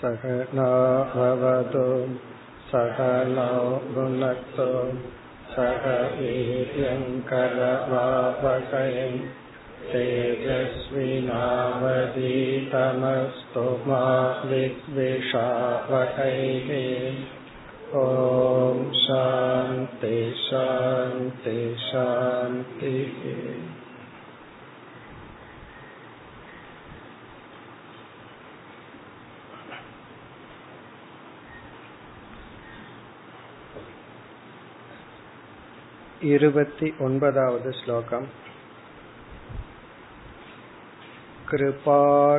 सहनाववतु सकलौ भुनक्तु सह वीर्यङ्करवावकयम् तेजस्विनावदीतमस्तु मा विद्विषावकैः ॐ शान्ति शान्ति शान्तिः वद् श्लोकम् कृपालुरकृतद्रोकक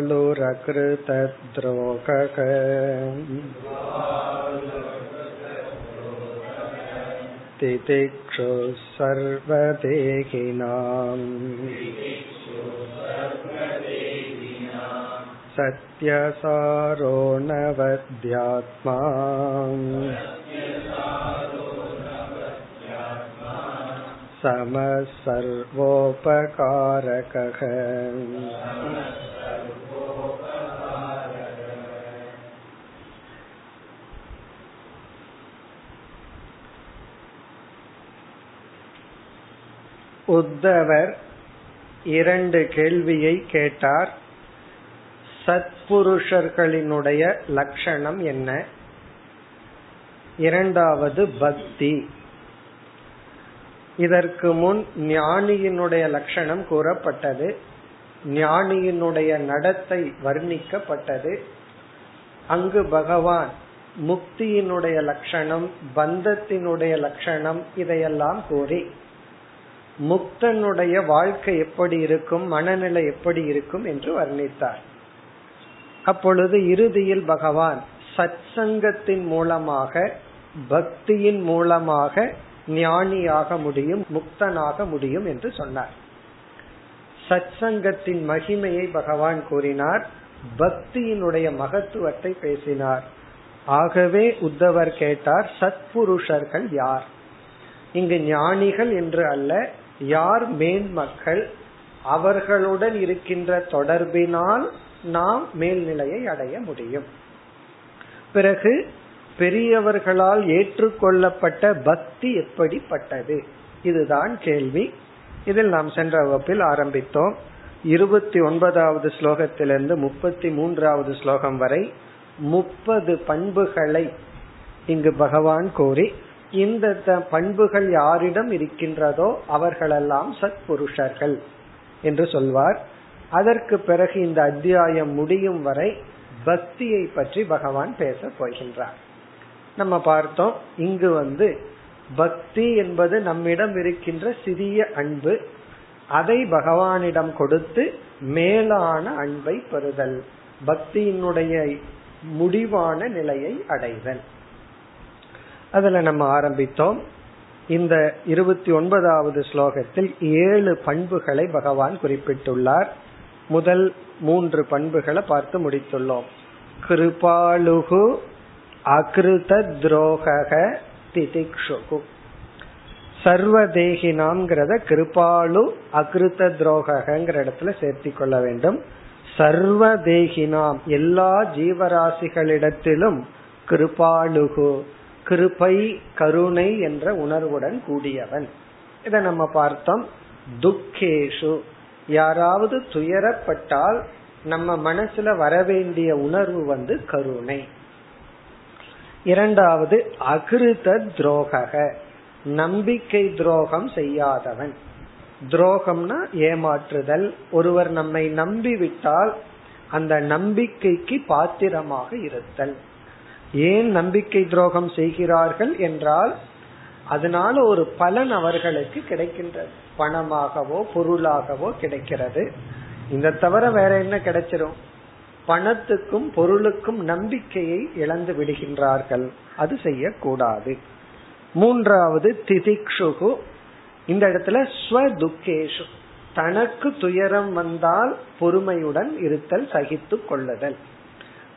तितिक्षुः सर्वदेहिनाम् सत्यसारोणवध्यात्मा नवद्यात्मा समः सर्वोपकारकः உத்தவர் இரண்டு கேள்வியை கேட்டார் சத்புருஷர்களினுடைய லட்சணம் என்ன இரண்டாவது பக்தி இதற்கு முன் ஞானியினுடைய லட்சணம் கூறப்பட்டது. ஞானியினுடைய நடத்தை வர்ணிக்கப்பட்டது. அங்கு பகவான் முக்தியினுடைய லட்சணம் பந்தத்தினுடைய லட்சணம் இதையெல்லாம் கூறி முக்தனுடைய வாழ்க்கை எப்படி இருக்கும் மனநிலை எப்படி இருக்கும் என்று வர்ணித்தார். அப்பொழுது இறுதியில் பகவான் சத்சங்கத்தின் மூலமாக பக்தியின் மூலமாக ஞானியாக முடியும் முக்தனாக முடியும் என்று சொன்னார். சத் சங்கத்தின் மகிமையை பகவான் கூறினார் பக்தியினுடைய மகத்துவத்தை பேசினார். ஆகவே உத்தவர் கேட்டார் சத்புருஷர்கள் யார்? இங்கு ஞானிகள் என்று அல்ல யார் மேன்மக்கள்? அவர்களுடன் இருக்கின்ற தொடர்பினால் நாம் மேல்நிலையை அடைய முடியும். பிறகு பெரியவர்களால் ஏற்றுக்கொள்ளப்பட்ட பக்தி எப்படிப்பட்டது? இதுதான் கேள்வி. இதில் நாம் சென்ற வகுப்பில் ஆரம்பித்தோம். இருபத்தி ஒன்பதாவது ஸ்லோகத்திலிருந்து முப்பத்தி மூன்றாவது ஸ்லோகம் வரை முப்பது பண்புகளை இங்கு பகவான் கூறி இந்த பண்புகள் யாரிடம் இருக்கின்றதோ அவர்களெல்லாம் சத்புருஷர்கள் என்று சொல்வார். அதற்கு பிறகு இந்த அத்தியாயம் முடியும் வரை பக்தியை பற்றி பகவான் பேச போகின்றார். நம்ம பார்த்தோம் இங்கு வந்து பக்தி என்பது நம்மிடம் இருக்கின்ற சிறிய அன்பு அதை பகவானிடம் கொடுத்து மேலான அன்பை பெறுதல் பக்தியினுடைய முடிவான நிலையை அடைதல். அதுல நம்ம ஆரம்பித்தோம். இந்த இருபத்தி ஒன்பதாவது ஸ்லோகத்தில் ஏழு பண்புகளை பகவான் குறிப்பிட்டுள்ளார். முதல் மூன்று பண்புகளை பார்த்து முடித்துள்ளோம். கிருபாலுகு அகிருத துரோக திதிக்ஷுகு. சர்வதேகினாம்ங்கிறத கிருபாலு அகிருத்த துரோகங்கிற இடத்துல சேர்த்தி கொள்ள வேண்டும். சர்வதேகினாம் எல்லா ஜீவராசிகளிடத்திலும் கிருபாலுகு கிருபை கருணை என்ற உணர்வுடன் கூடியவன். இதை நம்ம பார்த்தோம். துக்கேஷு. யாராவது துயரப்பட்டால் நம்ம மனசுல வரவேண்டிய உணர்வு வந்து கருணை. இரண்டாவது அகிருத துரோக நம்பிக்கை துரோகம் செய்யாதவன். துரோகம்னா ஏமாற்றுதல். ஒருவர் நம்மை நம்பி விட்டால் அந்த நம்பிக்கைக்கு பாத்திரமாக இருத்தல். ஏன் நம்பிக்கை துரோகம் செய்கிறார்கள் என்றால் அதனால ஒரு பலன் அவர்களுக்கு கிடைக்கின்றது. பணமாகவோ பொருளாகவோ கிடைக்கிறது. இந்த தவிர வேற என்ன கிடைச்சிரும்? பணத்துக்கும் பொருளுக்கும் நம்பிக்கையை இழந்து விடுகின்றார்கள். அது செய்யக்கூடாது. மூன்றாவது திதிக்ஷுகு. இந்த இடத்துல ஸ்வதுக்கேஷு. தனக்கு துயரம் வந்தால் பொறுமையுடன் இருத்தல் சகித்து கொள்ளுதல்.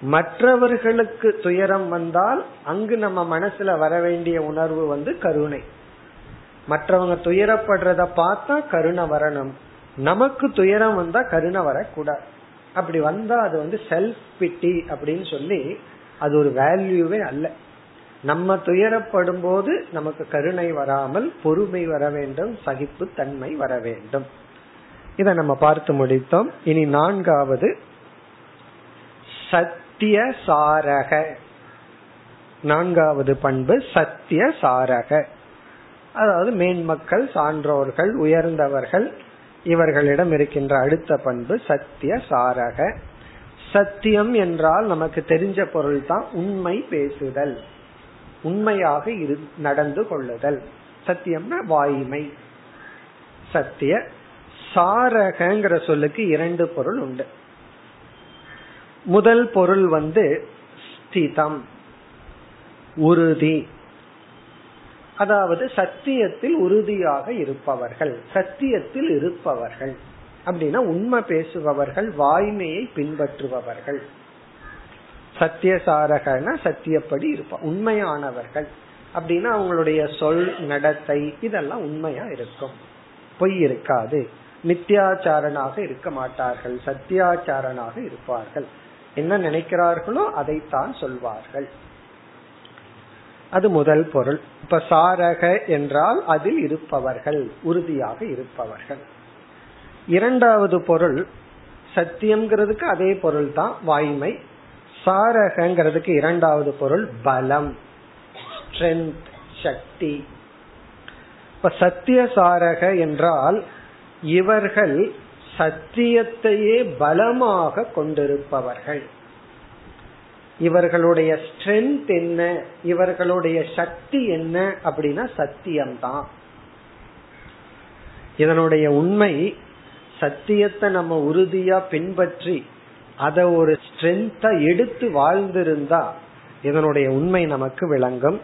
மற்றவர்களுக்கு துயரம் வந்தால் அங்கு நம்ம மனசுல வர வேண்டிய உணர்வு வந்து கருணை. மற்றவங்க துயரப்படுறத பார்த்தா கருணை வரணும். நமக்கு துயரம் வந்தா கருணை வரக்கூடாது. அப்படி வந்தா அது வந்து செல்ஃப் பிட்டி அப்படின்னு சொல்லி அது ஒரு வேல்யூவே அல்ல. நம்ம துயரப்படும் போது நமக்கு கருணை வராமல் பொறுமை வர வேண்டும் சகிப்பு தன்மை வர வேண்டும். இதை நம்ம பார்த்து முடித்தோம். இனி நான்காவது சத்திய சாரக. நான்காவது பண்பு சத்திய சாரக. அதாவது மேன்மக்கள் சான்றோர்கள் உயர்ந்தவர்கள் இவர்களிடம் இருக்கின்ற அடுத்த பண்பு சத்திய சாரக. சத்தியம் என்றால் நமக்கு தெரிஞ்ச பொருள் தான் உண்மை பேசுதல். உண்மையாக இரு நடந்து கொள்ளுதல். சத்தியம்னா வாய்மை. சத்திய சாரகங்கிற சொல்லுக்கு இரண்டு பொருள் உண்டு. முதல் பொருள் வந்து ஸ்திதம். உறுதி. அதாவது சத்தியத்தில் உறுதியாக இருப்பவர்கள் சத்தியத்தில் இருப்பவர்கள் அப்படின்னா உண்மை பேசுபவர்கள் வாய்மையை பின்பற்றுபவர்கள். சத்தியசாரகன சத்தியப்படி இருப்ப உண்மையானவர்கள் அப்படின்னா அவங்களுடைய சொல் நடத்தை இதெல்லாம் உண்மையா இருக்கும். பொய் இருக்காது. மித்தியாச்சாரனாக இருக்க மாட்டார்கள் சத்தியாச்சாரனாக இருப்பார்கள். என்ன நினைக்கிறார்களோ அதைத்தான் சொல்வார்கள். அது முதல் பொருள். இப்ப சாரக என்றால் அதில் இருப்பவர்கள் உறுதியாக இருப்பவர்கள். இரண்டாவது பொருள் சத்தியம்ங்கிறதுக்கு அதே பொருள் தான் வாய்மை. சாரகங்கிறதுக்கு இரண்டாவது பொருள் பலம். ஸ்ட்ரென்த் சக்தி. இப்ப சத்திய சாரக என்றால் இவர்கள் சத்தியத்தையே பலமாக கொண்டிருப்பவர்கள். இவர்களுடைய ஸ்ட்ரென்த் என்ன? இவர்களுடைய சக்தி என்ன? அப்படின்னா சத்தியம்தான். இதனுடைய உண்மை சத்தியத்தை நம்ம உறுதியா பின்பற்றி அதை ஒரு ஸ்ட்ரென்த்தா எடுத்து வாழ்ந்திருந்தா இதனுடைய உண்மை நமக்கு விளங்கும்.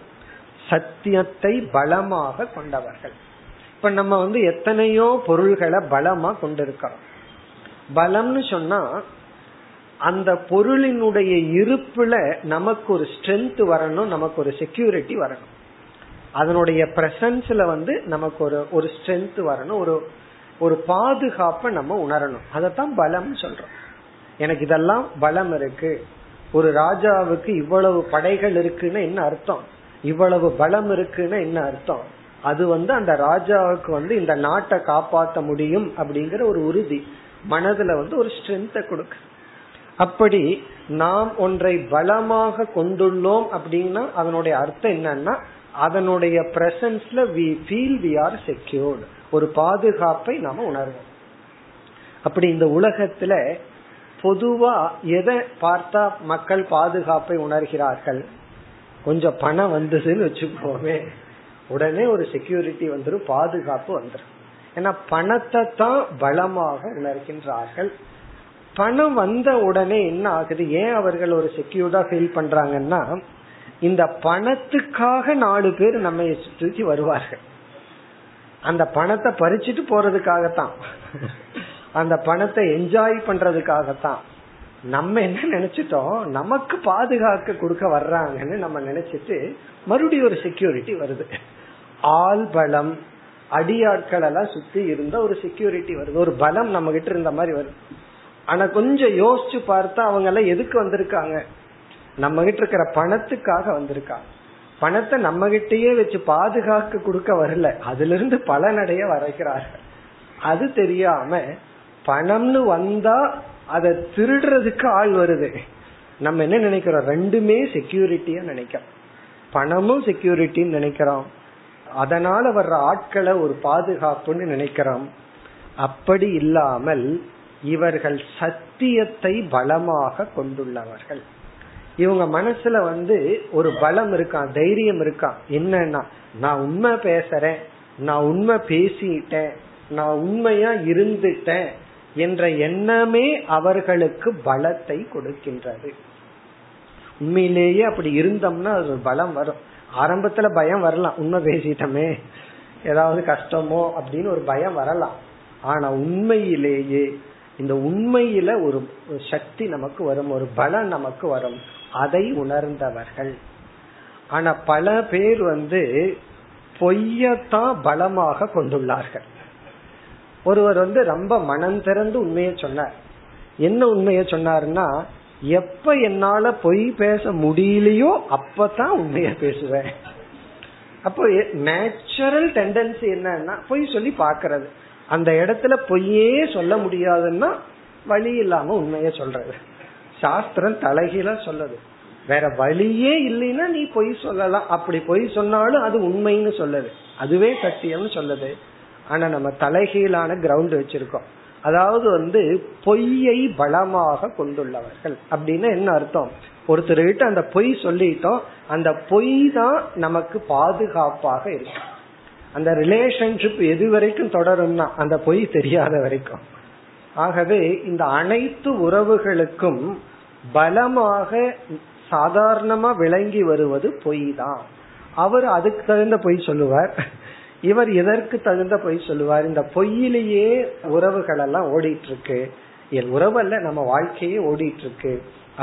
சத்தியத்தை பலமாக கொண்டவர்கள். இப்ப நம்ம வந்து எத்தனையோ பொருள்களை பலமா கொண்டிருக்கிறோம். பலம்னு சொன்னா அந்த பொருளினுடைய இருப்புல நமக்கு ஒரு ஸ்ட்ரென்த் வரணும் நமக்கு ஒரு செக்யூரிட்டி வரணும். அதனுடைய பிரசன்ஸ்ல வந்து நமக்கு ஒரு ஒரு ஸ்ட்ரென்த் வரணும் ஒரு ஒரு பாதுகாப்பை நம்ம உணரணும். அதத்தான் பலம் சொல்றோம். எனக்கு இதெல்லாம் பலம் இருக்கு. ஒரு ராஜாவுக்கு இவ்வளவு படைகள் இருக்குன்னு என்ன அர்த்தம்? இவ்வளவு பலம் இருக்குன்னு என்ன அர்த்தம்? அது வந்து அந்த ராஜாவுக்கு வந்து இந்த நாட்டை காப்பாற்ற முடியும் அப்படிங்கிற ஒரு உறுதி. மனதுல வந்து ஒரு ஸ்ட்ரென்த்தை கொடுக்கு. அப்படி நாம் ஒன்றை பலமாக கொண்டுள்ளோம் அப்படின்னா அதனுடைய அர்த்தம் என்னன்னா அதனுடைய பிரசன்ஸ்ல we feel we are secured ஒரு பாதுகாப்பை நாம உணர்வோம் அப்படி இந்த உலகத்துல பொதுவா எதை பார்த்தா மக்கள் பாதுகாப்பை உணர்கிறார்கள்? கொஞ்சம் பணம் வந்ததுன்னு வச்சுக்கோமே. உடனே ஒரு செக்யூரிட்டி வந்துடும் பாதுகாப்பு வந்துடும் ஏன்னா பணத்தை தான் பலமாக உணர்கின்றார்கள். பணம் வந்த உடனே என்ன ஆகுது? ஏன் அவர்கள் ஒரு செக்யூர்டா ஃபீல் பண்றாங்கன்னா இந்த பணத்துக்காக நாலு பேர் நம்ம சுற்றி வருவார்கள். அந்த பணத்தை பறிச்சுட்டு போறதுக்காகத்தான். அந்த பணத்தை என்ஜாய் பண்றதுக்காகத்தான். நம்ம என்ன நினைச்சிட்டோம்? நமக்கு பாதுகாக்க கொடுக்க வர்றாங்கன்னு நம்ம நினைச்சிட்டு மறுபடியும் ஒரு செக்யூரிட்டி வருது. ஆள் பலம் அடியாட்கள் எல்லாம் சுத்தி இருந்த ஒரு செக்யூரிட்டி வருது. ஒரு பலம் நம்ம கிட்ட இருந்த மாதிரி வருது. ஆனா கொஞ்சம் யோசிச்சு பார்த்தா அவங்க எல்லாம் எதுக்கு வந்திருக்காங்க? நம்ம கிட்ட இருக்கிற பணத்துக்காக வந்திருக்காங்க. பணத்தை நம்ம கிட்டயே வச்சு பாதுகாக்க கொடுக்க வரல. அதுல இருந்து பலனடைய வரைக்கிறார்கள் அது தெரியாம பணம்னு வந்தா அதை திருடுறதுக்கு ஆள் வருது. நம்ம என்ன நினைக்கிறோம்? ரெண்டுமே செக்யூரிட்டியா நினைக்கிறோம். பணமும் செக்யூரிட்டின்னு நினைக்கிறோம். அதனால வர்ற ஆட்களை ஒரு பாதுகாப்புன்னு நினைக்கிறோம். அப்படி இல்லாமல் இவர்கள் சத்தியத்தை பலமாக கொண்டுள்ளவர்கள். இவங்க மனசுல வந்து ஒரு பலம் இருக்கான் தைரியம் இருக்கான் என்னன்னா நான் உண்மை பேசுறேன் நான் உண்மை பேசிட்டேன் நான் உண்மையா இருந்துட்டேன் என்ற எண்ணமே அவர்களுக்கு பலத்தை கொடுக்கின்றது. உண்மையிலேயே அப்படி இருந்தோம்னா அது ஒரு பலம் வரும். ஆரம்பத்துல பயம் வரலாம். உண்மை பேசிட்டோமே ஏதாவது கஷ்டமோ அப்படின்னு ஒரு பயம் வரலாம். ஆனா உண்மையிலேயே இந்த உண்மையில ஒரு சக்தி நமக்கு வரும் ஒரு பலம் நமக்கு வரும். அதை உணர்ந்தவர்கள். ஆனா பல பேர் வந்து பொய்யத்தான் பலமாக கொண்டுள்ளார்கள். ஒருவர் வந்து ரொம்ப மனம் திறந்து உண்மையை சொன்னார். என்ன உண்மையை சொன்னாருன்னா எப்ப என்னால பொய் பேச முடியலையோ அப்பதான் உண்மைய பேசுவேன். அப்போ நேச்சுரல் டெண்டன்சி என்னன்னா பொய் சொல்லி பாக்குறது அந்த இடத்துல பொய்யே சொல்ல முடியாதுன்னா வழி இல்லாம உண்மைய சொல்றது. சாஸ்திரம் தலைகீழ சொல்லுது. வேற வழியே இல்லைன்னா நீ பொய் சொல்லலாம். அப்படி பொய் சொன்னாலும் அது உண்மைன்னு சொல்லுது. அதுவே சத்தியம்னு சொல்லுது. ஆனா நம்ம தலைகீழான கிரவுண்ட் வச்சிருக்கோம். அதாவது வந்து பொய்யை பலமாக கொண்டுள்ளவர்கள் அப்படின்னு என்ன அர்த்தம்? ஒருத்தர்கிட்ட அந்த பொய் சொல்லிட்டோம். அந்த பொய் தான் நமக்கு பாதுகாப்பாக இருக்கு அந்த ரிலேஷன்ஷிப் எது வரைக்கும் தொடரும்னா அந்த பொய் தெரியாத வரைக்கும். ஆகவே இந்த அனைத்து உறவுகளுக்கும் பலமாக சாதாரணமா விளங்கி வருவது பொய் தான் அவர் அதுக்கு தகுந்த பொய் சொல்லுவார். இவர் எதற்கு தகுந்த பொய் சொல்லுவார்? இந்த பொய்யிலேயே உறவுகள் எல்லாம் ஓடிட்டு இருக்கு என் உறவல்ல நம்ம வாழ்க்கையே ஓடிட்டு இருக்கு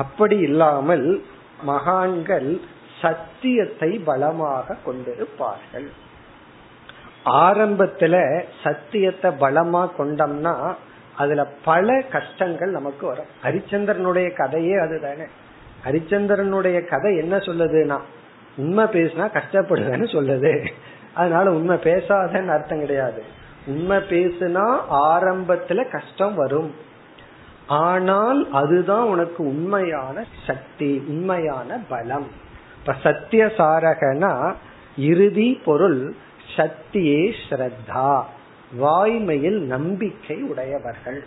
அப்படி இல்லாமல் மகான்கள் சத்தியத்தை பலமாக கொண்டிருப்பார்கள். ஆரம்பத்துல சத்தியத்தை பலமா கொண்டோம்னா அதுல பல கஷ்டங்கள் நமக்கு வரும். ஹரிச்சந்திரனுடைய கதையே அதுதானே. ஹரிச்சந்திரனுடைய கதை என்ன சொல்லுதுன்னா உண்மை பேசினா கஷ்டப்படுவேன்னு சொல்லுது. அதனால உண்மை பேசாதன்னு அர்த்தம் கிடையாது. உண்மை பேசுனா ஆரம்பத்துல கஷ்டம் வரும். ஆனால் அதுதான் உனக்கு உண்மையான சக்தி உண்மையான பலம். இப்ப சத்திய சாரகனா இறுதி பொருள் சக்தியே ஸ்ரத்தா வாய்மையில் நம்பிக்கை உடையவர்கள்.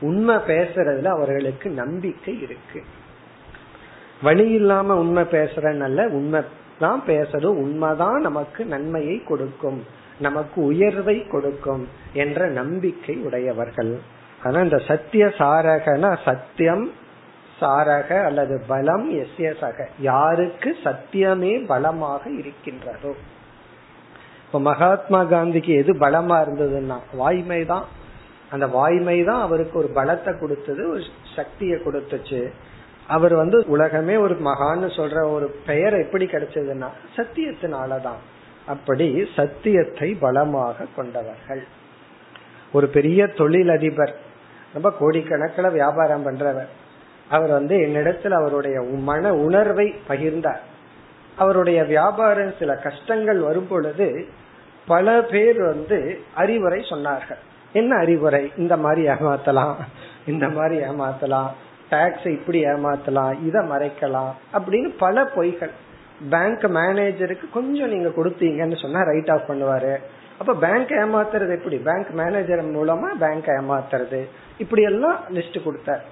உண்மை பேசுறதுல அவர்களுக்கு நம்பிக்கை இருக்கு. வழி இல்லாம உண்மை பேசுறேன்னு உண்மை தான் பேசுறது உண்மைதான் நமக்கு நன்மையை கொடுக்கும் நமக்கு உயர்வை கொடுக்கும் என்ற நம்பிக்கை உடையவர்கள். ஆனா இந்த சத்திய சாரகனா சத்தியம் சாரக அல்லது பலம் எஸ்ய சக யாருக்கு சத்தியமே பலமாக இருக்கின்றதோ? இப்ப மகாத்மா காந்திக்கு எது பலமா இருந்ததுன்னா வாய்மை தான் அந்த வாய்மை தான் அவருக்கு ஒரு பலத்தை கொடுத்தது ஒரு சக்தியை கொடுத்துச்சு. அவர் வந்து உலகமே ஒரு மகான்னு சொல்ற ஒரு பெயர் எப்படி கிடைச்சதுன்னா சத்தியத்தினாலதான். அப்படி சத்தியத்தை பலமாக கொண்டவர்கள். ஒரு பெரிய தொழிலதிபர் ரொம்ப கோடிக்கணக்கில் வியாபாரம் பண்றவர். அவர் வந்து என்னிடத்தில் அவருடைய மன உணர்வை பகிர்ந்தார். அவருடைய வியாபாரம் சில கஷ்டங்கள் வரும் பொழுது பல பேர் வந்து அறிவுரை சொன்னார்கள். என்ன அறிவுரை? இந்த மாதிரி ஏமாத்தலாம் இந்த மாதிரி ஏமாத்தலாம் டாக்ஸ் இப்படி ஏமாத்தலாம் இதை மறைக்கலாம் அப்படின்னு பல பொய்கள். பேங்க் மேனேஜருக்கு கொஞ்சம் நீங்க கொடுத்தீங்கன்னு சொன்னா ரைட் ஆஃப் பண்ணுவாரு. அப்ப பேங்க் ஏமாத்துறது எப்படி? பேங்க் மேனேஜர் மூலமா பேங்க் ஏமாத்துறது. இப்படி எல்லாம் லிஸ்ட் கொடுத்தார்.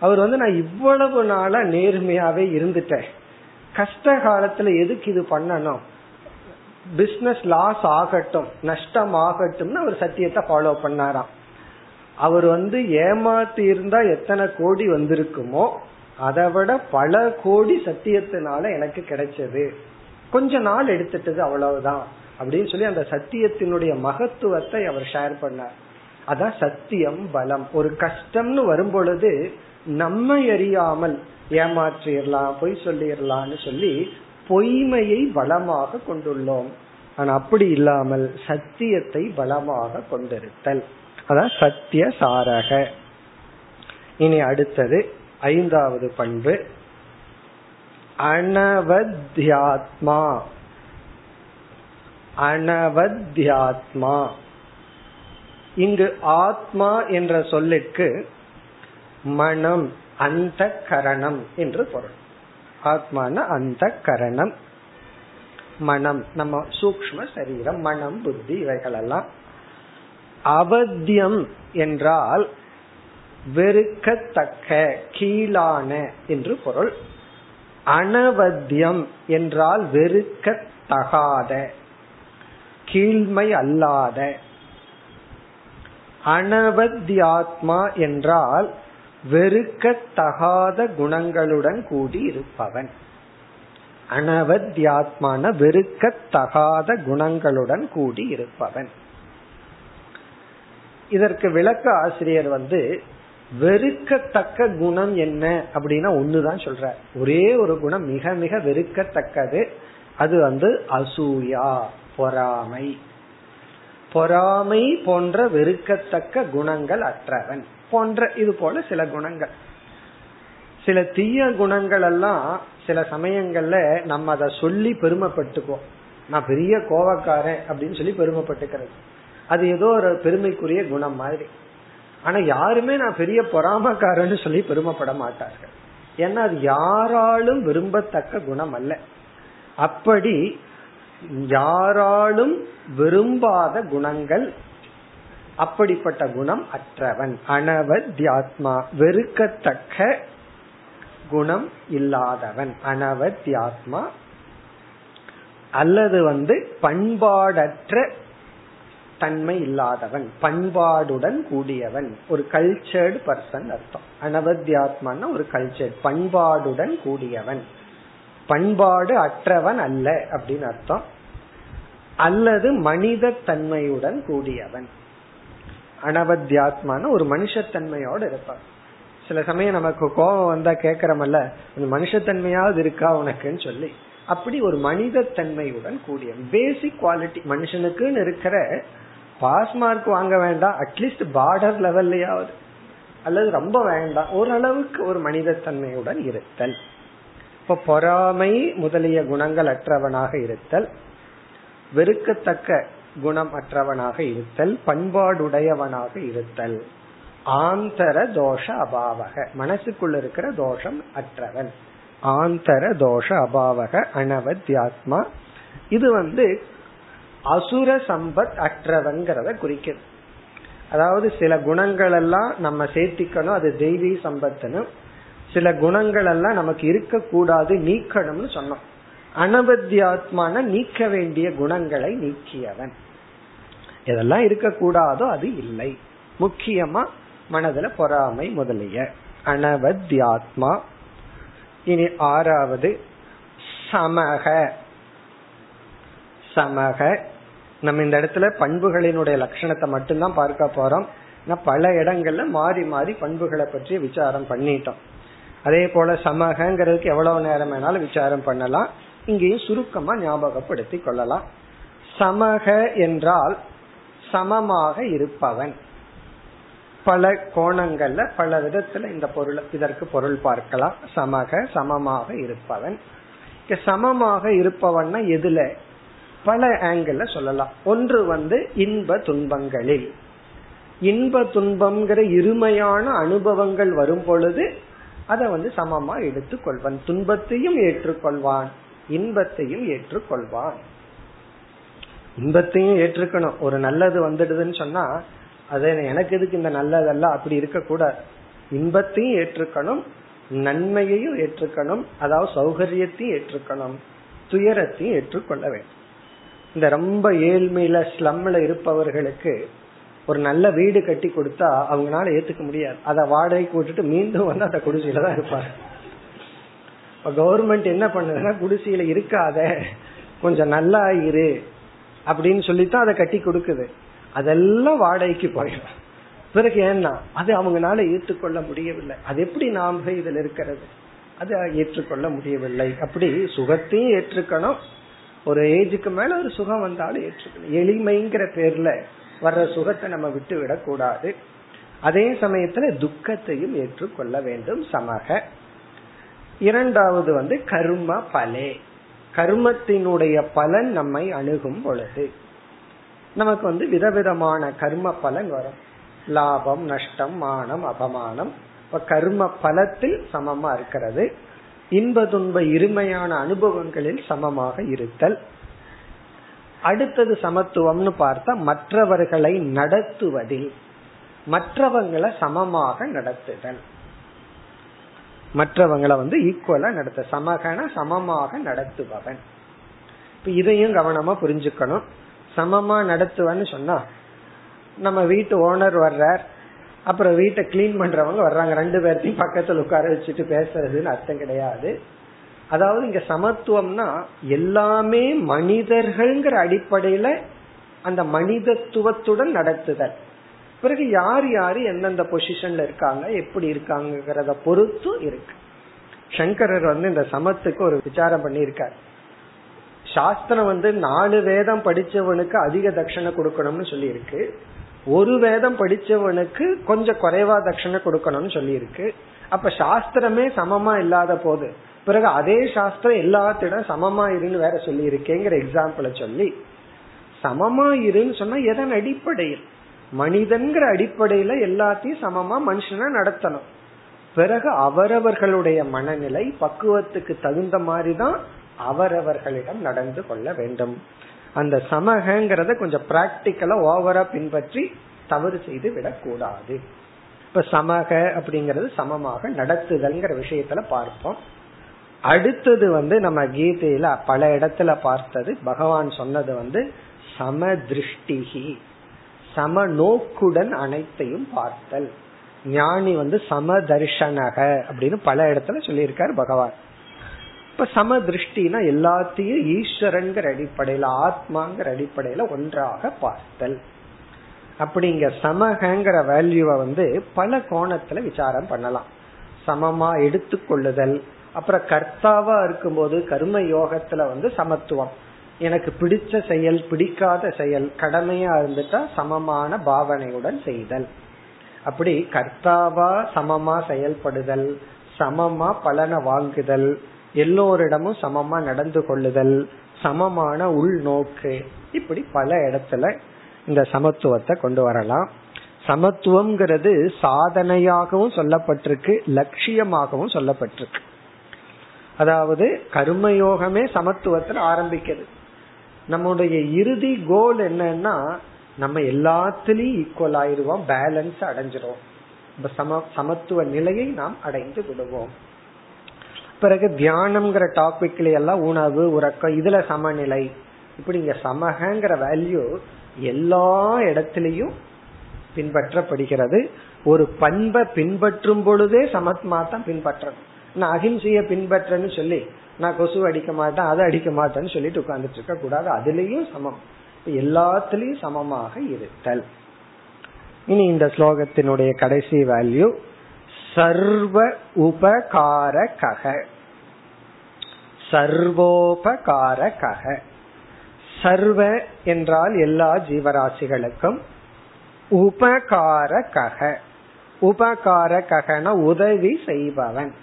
அவர் வந்து நான் இவ்வளவு நாளா நேர்மையாவே இருந்துட்டேன். கஷ்ட காலத்துல எதுக்கு இது பண்ணணும்? பிசினஸ் லாஸ் ஆகட்டும் நஷ்டம் ஆகட்டும்னு அவர் சத்தியத்தை ஃபாலோ பண்ணாராம். அவர் வந்து ஏமாத்தி இருந்தா எத்தனை கோடி வந்திருக்குமோ அதை விட பல கோடி சத்தியத்தினால எனக்கு கிடைச்சது. கொஞ்ச நாள் எடுத்துட்டது அவ்வளவுதான் அப்படின்னு சொல்லி அந்த சத்தியத்தினுடைய மகத்துவத்தை அவர் ஷேர் பண்ணார். அதான் சத்தியம் பலம். ஒரு கஷ்டம்னு வரும் பொழுது நம்ம அறியாமல் ஏமாற்றிடலாம் பொய் சொல்லிடலாம்னு சொல்லி பொய்மையை பலமாக கொண்டுள்ளோம். ஆனா அப்படி இல்லாமல் சத்தியத்தை பலமாக கொண்டிருத்தல். அதான் சத்திய சாரக. இனி அடுத்தது ஐந்தாவது பண்பு. அனவத்யாத்மா. அனவத்யாத்மா. இங்கு ஆத்மா என்ற சொல்லுக்கு மனம் அந்த கரணம் என்று பொருள். ஆத்மான அந்த கரணம் மனம் நம்ம சூக்ம சரீரம் மனம் புத்தி இவைகளெல்லாம். அவத்தியம் என்றால் வெறுக்கத்தக்க கீழான என்று பொருள். அனவத்தியம் என்றால் வெறுக்கத்தகாத கீழ்மை அல்லாத. அனவத்தியாத்மா என்றால் வெறுக்கத்தகாத குணங்களுடன் கூடி இருப்பவன் அனவத்தியாத்மான வெறுக்கத்தகாத குணங்களுடன் கூடி இருப்பவன் இதற்கு விளக்க ஆசிரியர் வந்து வெறுக்கத்தக்க குணம் என்ன அப்படின்னா ஒண்ணுதான் சொல்ற ஒரே ஒரு குணம் மிக மிக வெறுக்கத்தக்கது அது வந்து அசூயா பொறாமை. பொறாமை போன்ற வெறுக்கத்தக்க குணங்கள் அற்றவன். போன்ற இது போல சில குணங்கள். சில தீய குணங்கள் எல்லாம் சில சமயங்கள்ல நம்ம அதை சொல்லி பெருமைப்பட்டுக்குவோம். நான் பெரிய கோவக்காரன் அப்படின்னு சொல்லி பெருமைப்பட்டுக்கிறது. அது ஏதோ ஒரு பெருமைக்குரிய குணம் மாதிரி. ஆனா யாருமே நான் பெரிய பொறாமக்காரன்னு சொல்லி பெருமைப்பட மாட்டார்கள். ஏன்னா அது யாராலும் விரும்பத்தக்க குணம் அல்ல. அப்படி யாராலும் விரும்பாத குணங்கள் அப்படிப்பட்ட குணம் அற்றவன். அனவத்யாத்மா வெறுக்கத்தக்க குணம் இல்லாதவன். அனவத்யாத்மா அல்லது வந்து பண்பாடற்ற தன்மை இல்லாதவன். பண்பாடுடன் கூடியவன். ஒரு கல்ச்சர்டு பர்சன் அர்த்தம். அனவத்யாத்மான ஒரு கல்ச்சர் பண்பாடுடன் கூடியவன். பண்பாடு அற்றவன் அல்ல அப்படின்னு அர்த்தம். அல்லது மனித தன்மையுடன் கூடியவன். அனவத்தியாத்மான ஒரு மனுஷத்தன்மையோடு இருப்பான் சில சமயம் நமக்கு கோபம் வந்தா கேக்குறமல்ல அந்த மனுஷத்தன்மையாவது இருக்கா உனக்குன்னு சொல்லி. அப்படி ஒரு மனித தன்மையுடன் கூடிய பேசிக் குவாலிட்டி மனுஷனுக்குன்னு இருக்கிற பாஸ் மார்க் வாங்க வேண்டாம் அட்லீஸ்ட் பார்டர் லெவல்லையாவது அல்லது ரொம்ப வேண்டாம் ஓரளவுக்கு ஒரு மனித தன்மையுடன் இருத்தல். இப்ப பொறாமை முதலிய குணங்கள் அற்றவனாக இருத்தல். வெறுக்கத்தக்க குணம் அற்றவனாக இருத்தல் பண்பாடுடையவனாக இருத்தல். ஆந்தர தோஷ அபாவக. மனசுக்குள்ள இருக்கிற தோஷம் அற்றவன். ஆந்தர தோஷ அபாவக அனவத்யாத்மா. இது வந்து அசுர சம்பத் அற்றவங்கிறத குறிக்கிறது அதாவது சில குணங்கள் எல்லாம் நம்ம சேர்த்திக்கணும் அது தெய்வீ சம்பத்துன்னு. சில குணங்கள் எல்லாம் நமக்கு இருக்கக்கூடாது நீக்கணும்னு சொன்னோம். அனபத்தியாத்மான நீக்க வேண்டிய குணங்களை நீக்கியவன். எதெல்லாம் இருக்கக்கூடாதோ அது இல்லை. முக்கியமா மனதுல பொறாமை முதலிய. அனவத்யாத்மா இனி ஆறாவது சமக. சமக. நம்ம இந்த இடத்துல பண்புகளினுடைய லட்சணத்தை மட்டும்தான் பார்க்க போறோம். பல இடங்கள்ல மாறி மாறி பண்புகளை பற்றி விசாரம் பண்ணிட்டோம். அதே போல சமகங்கிறதுக்கு எவ்வளவு நேரம் வேணாலும் விசாரம் பண்ணலாம். இங்கேயும் சுருக்கமா ஞாபகப்படுத்தி கொள்ளலாம். சமக என்றால் சமமாக இருப்பவன். பல கோணங்கள்ல பல விதத்துல இந்த பொருள் இதற்கு பொருள் பார்க்கலாம். சமக சமமாக இருப்பவன். சமமாக இருப்பவன்னா எதுல? பல ஆங்கிள் சொல்லலாம். ஒன்று வந்து இன்ப துன்பங்களில். இன்ப துன்பம்ங்கிற இருமையான அனுபவங்கள் வரும் பொழுது அதை வந்து சமமா எடுத்துக்கொள்வான் துன்பத்தையும் ஏற்றுக்கொள்வான். இன்பத்தையும் ஏற்றுக்கொள்வான். இன்பத்தையும் ஏற்றுக்கணும். ஒரு நல்லது வந்துடுதுன்னு சொன்னா அது எனக்கு எதுக்கு இந்த நல்லதெல்லாம் அப்படி இருக்கக்கூடாது. இன்பத்தையும் ஏற்றுக்கணும் நன்மையையும் ஏற்றுக்கணும் அதாவது சௌகரியத்தையும் ஏற்றுக்கணும் துயரத்தையும் ஏற்றுக்கொள்ள வேண்டும். இந்த ரொம்ப ஏழ்மையில ஸ்லம்ல இருப்பவர்களுக்கு ஒரு நல்ல வீடு கட்டி கொடுத்தா அவங்களால ஏத்துக்க முடியாது. அதை வாடகைக்கு விட்டுட்டு மீண்டும் வந்து அந்த குடிசையில தான் இப்ப கவர்மெண்ட் என்ன பண்ணுதுன்னா குடிசையில இருக்காத கொஞ்சம் நல்லா இரு அப்படின்னு சொல்லித்தான் அதை கட்டி கொடுக்குது. அதெல்லாம் வாடகைக்கு போயிடும். பிறகு ஏன்னா அது அவங்களால ஏற்றுக்கொள்ள முடியவில்லை. அது எப்படி நாம இதுல இருக்கிறது? அது ஏற்றுக்கொள்ள முடியவில்லை. அப்படி சுகத்தையும் ஏற்றுக்கணும். ஒரு ஏஜுக்கு மேல ஒரு சுகம் வந்தாலும் ஏற்றுக்கணும். எளிமைங்கிற பேர்ல வர்ற சுகத்தை நம்ம விட்டு விடக்கூடாது அதே சமயத்துல துக்கத்தையும் ஏற்றுக்கொள்ள வேண்டும் சமக. இரண்டாவது வந்து கர்ம பலே. கர்மத்தினுடைய பலன் நம்மை அணுகும் பொழுது. நமக்கு வந்து விதவிதமான கர்ம பலன் வரும். லாபம் நஷ்டம் மானம் அபமானம். கர்ம பலத்தில் சமமா இருக்கிறது. இன்ப துன்ப இருமையான அனுபவங்களில் சமமாக இருத்தல். அடுத்தது சமத்துவம்னு பார்த்தா மற்றவர்களை நடத்துவதில். மற்றவங்களை சமமாக நடத்துதல். மற்றவங்களை வந்து ஈக்குவலா நடத்த சமகன சமமாக நடத்துபவன். இப்ப இதையும் கவனமா புரிஞ்சுக்கணும். சமமா நடத்துவன்னு சொன்னா நம்ம வீட்டு ஓனர் வர்றார் அப்புறம் வீட்டை கிளீன் பண்றவங்க வர்றாங்க. ரெண்டு பேர்த்தையும் பக்கத்துல உட்கார வச்சுட்டு பேசுறதுன்னு அர்த்தம் கிடையாது. அதாவது இங்க சமத்துவம்னா எல்லாமே மனிதர்கள்ங்கிற அடிப்படையில அந்த மனிதத்துவத்துடன் நடத்துதல். பிறகு யார் யாரு எந்தெந்த பொசிஷன்ல இருக்காங்க எப்படி இருக்காங்கிறத பொறுத்தும் இருக்கு. சங்கரர் வந்து இந்த சமத்துக்கு ஒரு விசாரம் பண்ணியிருக்கார். சாஸ்திரம் வந்து நாலு வேதம் படிச்சவனுக்கு அதிக தட்சணை கொடுக்கணும்னு சொல்லி இருக்கு ஒரு வேதம் படிச்சவனுக்கு கொஞ்சம் குறைவா தட்சணை கொடுக்கணும்னு சொல்லி இருக்கு அப்ப சாஸ்திரமே சமமா இல்லாத போது பிறகு அதே சாஸ்திரம் எல்லாத்திடம் சமமா இருன்னு வேற சொல்லி இருக்கேங்கிற எக்ஸாம்பிளை சொல்லி சமமா இருன்னு சொன்னா எதன் அடிப்படையில்? மனிதன்கிற அடிப்படையில எல்லாத்தையும் சமமா மனுஷனா நடத்தணும். பிறகு அவரவர்களுடைய மனநிலை பக்குவத்துக்கு தகுந்த மாதிரி தான் அவரவர்களிடம் நடந்து கொள்ள வேண்டும். அந்த சமகங்கிறத கொஞ்சம் பிராக்டிக்கலா ஓவரா பின்பற்றி தவறு செய்து விடக்கூடாது. இப்ப சமக அப்படிங்கறது சமமாக நடத்துதல்ங்கிற விஷயத்துல பார்ப்போம் அடுத்தது வந்து நம்ம கீதையில பல இடத்துல பார்த்தது பகவான் சொன்னது வந்து சம திருஷ்டிகி சம நோக்குடன் அனைத்தையும் பார்த்தல். ஞானி வந்து சமதர்ஷனக அப்படின்னு பல இடத்துல சொல்லியிருக்காரு பகவான். இப்ப சம திருஷ்டினா எல்லாத்தையும் ஈஸ்வரங்கிற அடிப்படையில ஆத்மாங்கிற அடிப்படையில ஒன்றாக பார்த்தல். அப்படிங்க சமகங்கிற வேல்யூவை வந்து பல கோணத்துல விசாரம் பண்ணலாம். சமமா எடுத்துக்கொள்ளுதல் அப்புறம் கர்த்தாவா இருக்கும்போது கர்ம யோகத்துல வந்து சமத்துவம். எனக்கு பிடிச்ச செயல் பிடிக்காத செயல் கடமையா இருந்துட்டா சமமான பாவனையுடன் செய்தல். அப்படி கர்த்தாவா சமமா செயல்படுதல் சமமா பலனை வாங்குதல் எல்லோரிடமும் சமமா நடந்து கொள்ளுதல் சமமான உள்நோக்கு இப்படி பல இடத்துல இந்த சமத்துவத்தை கொண்டு வரலாம். சமத்துவம்ங்கிறது சாதனையாகவும் சொல்லப்பட்டிருக்கு லட்சியமாகவும் சொல்லப்பட்டிருக்கு. அதாவது கர்மயோகமே சமத்துவத்தில் ஆரம்பிக்கிறது நம்முடைய இறுதி கோல் என்னன்னா நம்ம எல்லாத்திலையும் ஈக்குவல் ஆயிருவோம் பேலன்ஸ் அடைஞ்சிரும் சம சமத்துவ நிலையை நாம் அடைந்து விடுவோம். பிறகு தியானம்ங்கிற டாபிக்ல எல்லாம் உணவு உறக்கம் இதுல சமநிலை. இப்படி இங்க சமகங்கிற வேல்யூ எல்லா இடத்திலையும் பின்பற்றப்படுகிறது. ஒரு பண்பை பின்பற்றும் பொழுதே சமத்மா தான் பின்பற்றணும். நான் அகிம்சைய பின்பற்றன்னு சொல்லி நான் கொசு அடிக்க மாட்டேன் அதை அடிக்க மாட்டேன்னு சொல்லிட்டு உட்கார்ந்துட்டு இருக்க கூடாது. அதுலயும் சமம். எல்லாத்திலையும் சமமாக இருத்தல். இனி இந்த ஸ்லோகத்தினுடைய கடைசி வேல்யூ சர்வ உபகார கக சர்வோபகார கக சர்வ என்றால் எல்லா ஜீவராசிகளுக்கும் உபகார கக உபகார ககன உதவி செய்பவன்.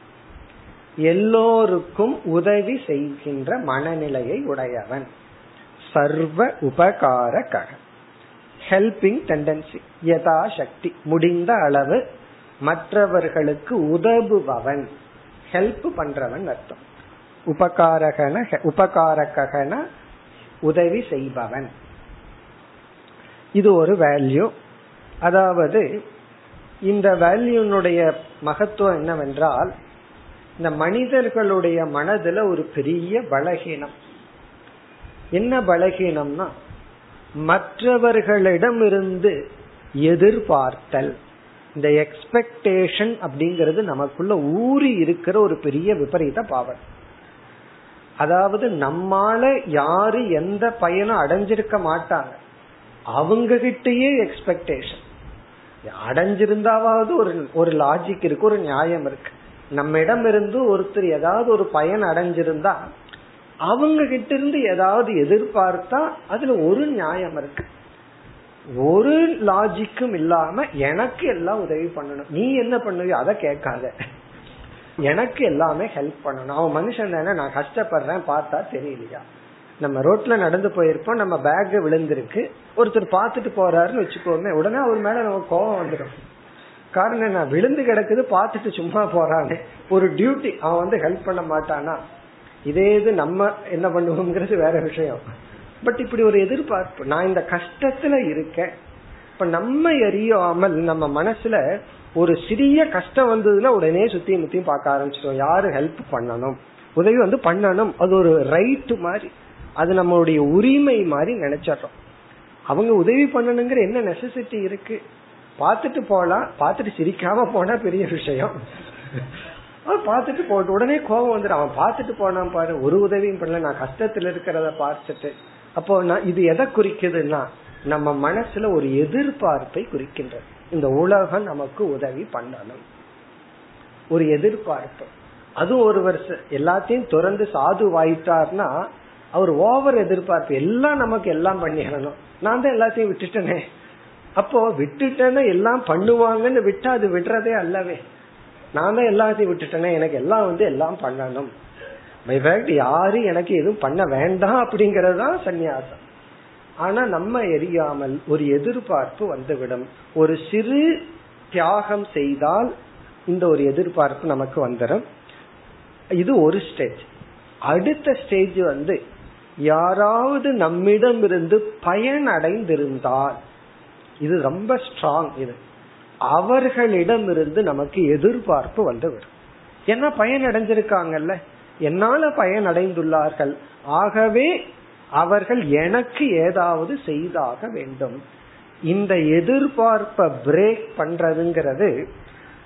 எல்லோருக்கும் உதவி செய்கின்ற மனநிலையை உடையவன். சர்வ உபகார கக ஹெல்பிங் டெண்டன்சி யதா சக்தி முடிந்த அளவு மற்றவர்களுக்கு உதவுபவன். ஹெல்ப் பண்றவன் அர்த்தம். உபகாரகன உபகாரகன உதவி செய்பவன். இது ஒரு வேல்யூ அதாவது இந்த வேல்யூனுடைய மகத்துவம் என்னவென்றால் இந்த மனிதர்களுடைய மனதுல ஒரு பெரிய பலகீனம். என்ன பலகீனம்னா மற்றவர்களிடமிருந்து எதிர்பார்த்தல். இந்த எக்ஸ்பெக்டேஷன் அப்படிங்கிறது நமக்குள்ள ஊறி இருக்கிற ஒரு பெரிய விபரீத பாவம். அதாவது நம்மால யாரு எந்த பயனும் அடைஞ்சிருக்க மாட்டாங்க. அவங்க கிட்டயே எக்ஸ்பெக்டேஷன் அடைஞ்சிருந்தாவது ஒரு ஒரு லாஜிக் இருக்கு ஒரு நியாயம் இருக்கு. நம்மிடம் இருந்து ஒருத்தர் ஏதாவது ஒரு பயன் அடைஞ்சிருந்தா அவங்க கிட்ட இருந்து ஏதாவது எதிர்பார்த்தா அதுல ஒரு நியாயம் இருக்கு. ஒரு லாஜிக்கும் இல்லாம எனக்கு எல்லாம் உதவி பண்ணணும். நீ என்ன பண்ணுவியோ அதை கேட்காத. எனக்கு எல்லாமே ஹெல்ப் பண்ணணும். அவன் மனுஷன் தானே நான் கஷ்டப்படுறேன் பார்த்தா தெரியலையா? நம்ம ரோட்ல நடந்து போயிருப்போம் நம்ம பேக் விழுந்திருக்கு. ஒருத்தர் பார்த்துட்டு போறாருன்னு வச்சுக்கோமே உடனே அவர் மேல நம்ம கோபம் வந்துடும் காரணம் நான் விழுந்து கிடக்குது பார்த்துட்டு சும்மா போறானே ஒரு டியூட்டி அவன் வந்து ஹெல்ப் பண்ண மாட்டானா? இதே இது நம்ம என்ன பண்ணுவோம்ங்கிறது வேற விஷயம். பட் இப்படி ஒரு எதிர்பார்ப்பு நான் இந்த கஷ்டத்துல இருக்கேன். இப்ப நம்ம அறியாமல் நம்ம மனசுல ஒரு சிறிய கஷ்டம் வந்ததுன்னா உடனே சுத்தியும் முத்தியும் பார்க்க ஆரம்பிச்சிடும் யாரு ஹெல்ப் பண்ணணும்? உதவி வந்து பண்ணணும். அது ஒரு ரைட்டு மாதிரி. அது நம்மளுடைய உரிமை மாதிரி நினைச்சிடறோம். அவங்க உதவி பண்ணணுங்கிற என்ன நெசசிட்டி இருக்கு? பார்த்துட்டு போலாம் பார்த்துட்டு சிரிக்காம போனா பெரிய விஷயம். பார்த்துட்டு போட்டு உடனே கோபம் வந்துடும் அவன் பார்த்துட்டு போனான் பாரு ஒரு உதவியும் பண்ணல. நான் கஷ்டத்துல இருக்கிறத பார்த்துட்டு. அப்போ நான் இது எதை குறிக்குதுன்னா நம்ம மனசுல ஒரு எதிர்பார்ப்பை குறிக்கின்றது. இந்த உலகம் நமக்கு உதவி பண்ணணும். ஒரு எதிர்பார்ப்பு. அது ஒரு வருஷம் எல்லாத்தையும் துறந்து சாது வாயிட்டார்னா அவர் ஓவர் எதிர்பார்ப்பு. எல்லாம் நமக்கு எல்லாம் பண்ணிடணும். நான் தான் எல்லாத்தையும் விட்டுட்டேனே. அப்போ விட்டுட்டேன்னா எல்லாம் பண்ணுவாங்கன்னு விட்டா அது விடுறதே அல்லவே. நான் தான் எல்லாத்தையும் விட்டுட்டேனே எனக்கு எல்லாம் வந்து எல்லாம் பண்ணணும். ஃபேக்ட் யாரு எனக்கு எதுவும் பண்ண வேண்டாம் அப்படிங்கறது தான் சந்நியாசம். ஆனா நம்ம எரியாமல் ஒரு எதிர்பார்ப்பு வந்துவிடும். ஒரு சிறு தியாகம் செய்தால் இந்த ஒரு எதிர்பார்ப்பு நமக்கு வந்துடும் இது ஒரு ஸ்டேஜ் அடுத்த ஸ்டேஜ் வந்து யாராவது நம்மிடம் இருந்து பயன் அடைந்திருந்தால் இது ரொம்ப ஸ்ட்ராங் இது. அவர்களிடம் இருந்து நமக்கு எதிர்பார்ப்பு வந்துவிடும். ஏன்னா பயன் அடைஞ்சிருக்காங்கல்ல? என்னால பயன் அடைந்துள்ளார்கள்? ஆகவே அவர்கள் எனக்கு ஏதாவது செய்தாக வேண்டும். இந்த எதிர்பார்ப்ப பிரேக் பண்றதுங்கிறது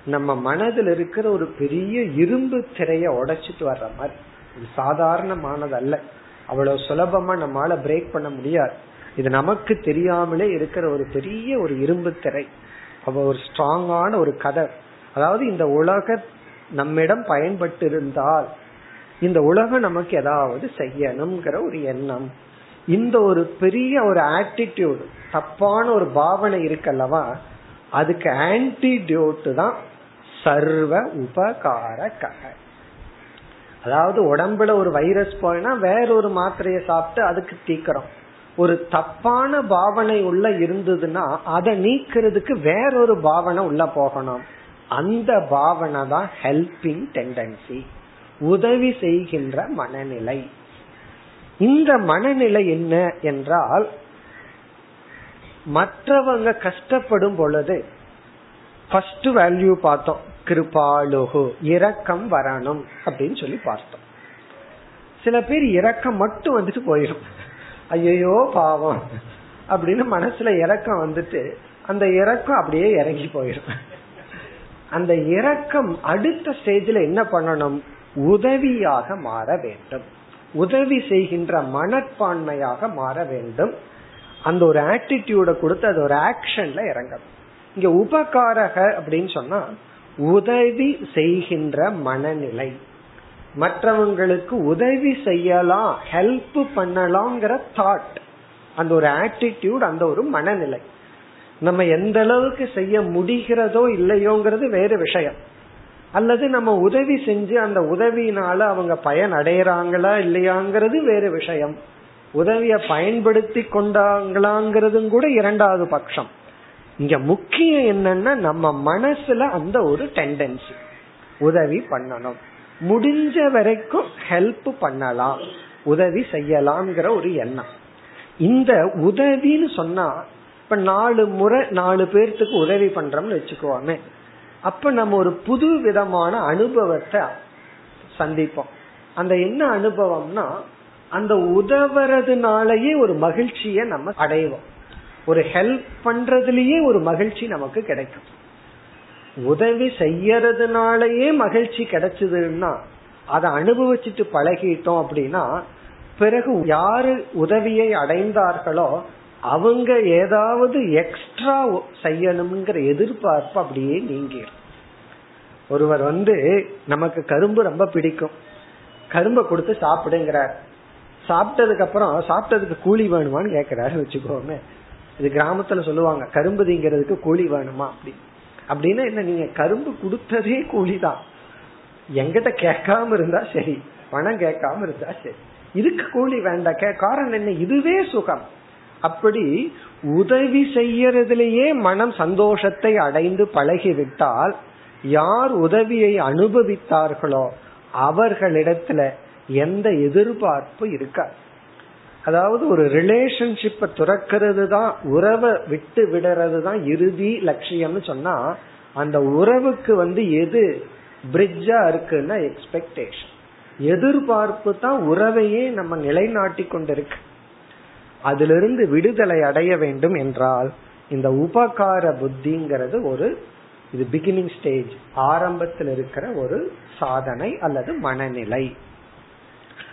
நம்ம மனதில் இருக்கிற ஒரு பெரிய இரும்பு திரைய உடைச்சிட்டு வர்ற மாதிரி. இது சாதாரணமானது அல்ல அவ்வளவு சுலபமா நம்மளால பிரேக் பண்ண முடியாது. இது நமக்கு தெரியாமலே இருக்கிற ஒரு பெரிய ஒரு இரும்பு திரை. அவ ஒரு ஸ்ட்ராங்கான ஒரு கதை. அதாவது இந்த உலக நம்மிடம் பயன்பட்டு இருந்தால் இந்த உலகம் நமக்கு ஏதாவது செய்யணுங்கிற ஒரு எண்ணம். இந்த ஒரு பெரிய ஒரு ஆட்டிடியூடு தப்பான ஒரு பாவனை இருக்கல்லவா அதுக்கு ஆன்டிடியூட் தான் சர்வ உபகார கதை அதாவது உடம்புல ஒரு வைரஸ் போயினா வேற ஒரு மாத்திரையை சாப்பிட்டு அதுக்கு தீக்கிறோம். ஒரு தப்பான பாவனை உள்ள இருந்ததுன்னா அதை நீக்கிறதுக்கு வேறொரு பாவனை உள்ள போகணும். அந்த பாவனை தான் ஹெல்பிங் டெண்டன்சி உதவி செய்கின்ற மனநிலை. இந்த மனநிலை என்ன என்றால் மற்றவங்க கஷ்டப்படும் பொழுது ஃபர்ஸ்ட் வேல்யூ பார்த்தோம். கிருபாலுகு இரக்கம் வரணும் அப்படின்னு சொல்லி பார்த்தோம். சில பேர் இரக்கம் மட்டும் வந்துட்டு போயிடும். ஐயோ பாவம் அப்படின்னு மனசுல இறக்கம் வந்துட்டு அந்த இறக்கம் அப்படியே இறங்கி போயிடும். அந்த இறக்கம் அடுத்த ஸ்டேஜ்ல என்ன பண்ணணும்? உதவியாக மாற வேண்டும். உதவி செய்கின்ற மனப்பான்மையாக மாற வேண்டும். அந்த ஒரு ஆட்டிடியூட கொடுத்து அது ஒரு ஆக்ஷன்ல இறங்கணும். இங்க உபகாரக அப்படின்னு சொன்னா உதவி செய்கின்ற மனநிலை. மற்றவங்களுக்கு உதவி செய்யலாம் ஹெல்ப் பண்ணலாம்ங்கிற தாட் அந்த ஒரு ஆட்டிடியூட் அந்த ஒரு மனநிலை. நம்ம எந்த அளவுக்கு செய்ய முடிகிறதோ இல்லையோங்கிறது வேறு விஷயம். அல்லது நம்ம உதவி செஞ்சு அந்த உதவியினால அவங்க பயன் அடையறாங்களா இல்லையாங்கிறது வேறு விஷயம். உதவிய பயன்படுத்தி கொண்டாங்களாங்கிறதும் கூட இரண்டாவது பட்சம். இங்க முக்கியம் என்னன்னா நம்ம மனசுல அந்த ஒரு டெண்டன்சி உதவி பண்ணணும். முடிஞ்ச வரைக்கும் ஹெல்ப் பண்ணலாம் உதவி செய்யலாம்ங்கிற ஒரு எண்ணம். இந்த உதவின்னு சொன்னா இப்ப நாலு முறை நாலு பேர்த்துக்கு உதவி பண்றோம்னு வச்சுக்கோமே அப்ப நம்ம ஒரு புது விதமான அனுபவத்தை சந்திப்போம். அந்த என்ன அனுபவம்னா அந்த உதவுறதுனாலயே ஒரு மகிழ்ச்சியை நம்ம அடைவோம். ஒரு ஹெல்ப் பண்றதுலயே ஒரு மகிழ்ச்சி நமக்கு கிடைக்கும். உதவி செய்யறதுனாலயே மகிழ்ச்சி கிடைச்சதுன்னா அதை அனுபவிச்சுட்டு பழகிட்டோம் அப்படின்னா பிறகு யாரு உதவியை அடைந்தார்களோ அவங்க ஏதாவது எக்ஸ்ட்ரா செய்யணுங்கிற எதிர்பார்ப்பு அப்படியே நீங்கிடும் ஒருவர் வந்து நமக்கு கரும்பு ரொம்ப பிடிக்கும். கரும்பை கொடுத்து சாப்பிடுங்கிறார். சாப்பிட்டதுக்கு அப்புறம் சாப்பிட்டதுக்கு கூலி வேணுமான்னு கேக்குறாரு வச்சுக்கோமே. இது கிராமத்துல சொல்லுவாங்க கரும்பு தீங்கிறதுக்கு கூலி வேணுமா அப்படி அப்படின்னா என்ன நீங்க கரும்பு கொடுத்ததே கூலி தான் எங்கிட்ட கேட்காம இருந்தா சரி பணம் கேட்காம இருந்தா சரி. இதுக்கு கூலி வேண்டாம் காரணம் என்ன? இதுவே சுகம். அப்படி உதவி செய்யறதுலயே மனம் சந்தோஷத்தை அடைந்து பழகிவிட்டால் யார் உதவியை அனுபவித்தார்களோ அவர்களிடத்துல எந்த எதிர்பார்ப்பு இருக்காது. அதாவது ஒரு ரிலேஷன்ஷிப்பை துறக்கிறது தான் உறவை விட்டு விடுறது தான் இறுதி லட்சியம்னு சொன்னா அந்த உறவுக்கு வந்து எது பிரிட்ஜா இருக்குன்னா எக்ஸ்பெக்டேஷன் எதிர்பார்ப்பு தான் உறவையே நம்ம நிலைநாட்டி கொண்டிருக்கு. அதிலிருந்து விடுதலை அடைய வேண்டும் என்றால் இந்த உபகார புத்திங்கிறது ஒரு இது பிகினிங் ஸ்டேஜ் ஆரம்பத்தில் இருக்கிற ஒரு சாதனை அல்லது மனநிலை.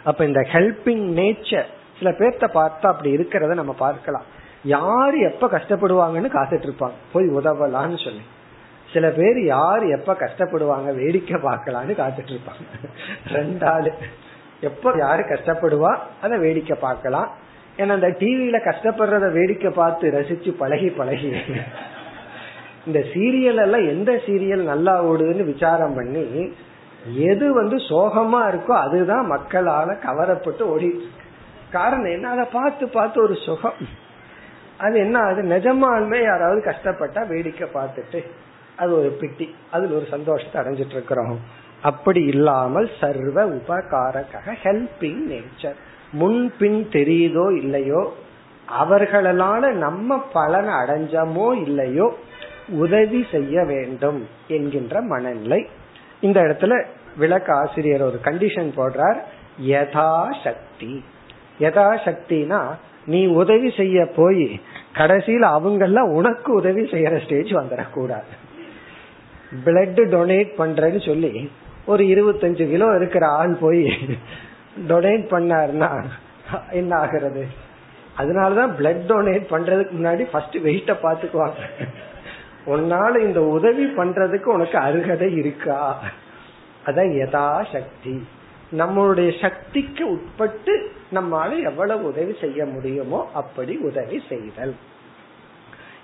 அப்ப இந்த ஹெல்பிங் நேச்சர் சில பேர்த்த பார்த்தா அப்படி இருக்கிறத நம்ம பார்க்கலாம். யாரு எப்ப கஷ்டப்படுவாங்கன்னு காத்துட்டு இருப்பாங்க போய் உதவலான்னு சொல்லி. சில பேர் யார் எப்ப கஷ்டப்படுவாங்க வேடிக்கை பார்க்கலான்னு காத்துட்டு இருப்பாங்க ரெண்டாள். எப்ப யாரு கஷ்டப்படுவா அத வேடிக்கை பார்க்கலாம். ஏன்னா அந்த டிவியில கஷ்டப்படுறத வேடிக்கை பார்த்து ரசிச்சு பழகி பழகி. இந்த சீரியல் எல்லாம் எந்த சீரியல் நல்லா ஓடுதுன்னு விசாரம் பண்ணி எது வந்து சோகமா இருக்கோ அதுதான் மக்களால கவரப்பட்டு ஓடிட்டு காரணம் என்ன? அதை பார்த்து பார்த்து ஒரு சுகம். அது என்ன அது நிஜமாலுமே யாராவது கஷ்டப்பட்டா வேடிக்கை பார்த்துட்டு அது ஒரு பிட்டி அதுல ஒரு சந்தோஷத்தை அடைஞ்சிட்டு இருக்கிறோம். அப்படி இல்லாமல் சர்வ உபகாரக்காக ஹெல்பிங் நேச்சர் முன்பின் தெரியுதோ இல்லையோ அவர்களால நம்ம பலன் அடைஞ்சமோ இல்லையோ உதவி செய்ய வேண்டும் என்கின்ற மனநிலை. இந்த இடத்துல விளக்க ஆசிரியர் ஒரு கண்டிஷன் போடுறார். யதா சக்தி. யதா சக்தினா நீ உதவி செய்ய போய் கடைசியில் அவங்கள உனக்கு உதவி செய்யற ஸ்டேஜ் வந்துடக்கூடாது பிளட் டொனேட் பண்றேன்னு சொல்லி ஒரு இருபத்தஞ்சு கிலோ இருக்கிற ஆள் போய் டொனேட் பண்ணாருன்னா என்ன ஆகிறது? அதனாலதான் பிளட் டொனேட் பண்றதுக்கு முன்னாடி ஃபர்ஸ்ட் வெயிட்ட பாத்துக்குவாங்க உன்னால இந்த உதவி பண்றதுக்கு உனக்கு அருகதை இருக்கா? அதான் யதா சக்தி நம்மளுடைய சக்திக்கு உட்பட்டு நம்மால எவ்வளவு உதவி செய்ய முடியுமோ அப்படி உதவி செய்தல்.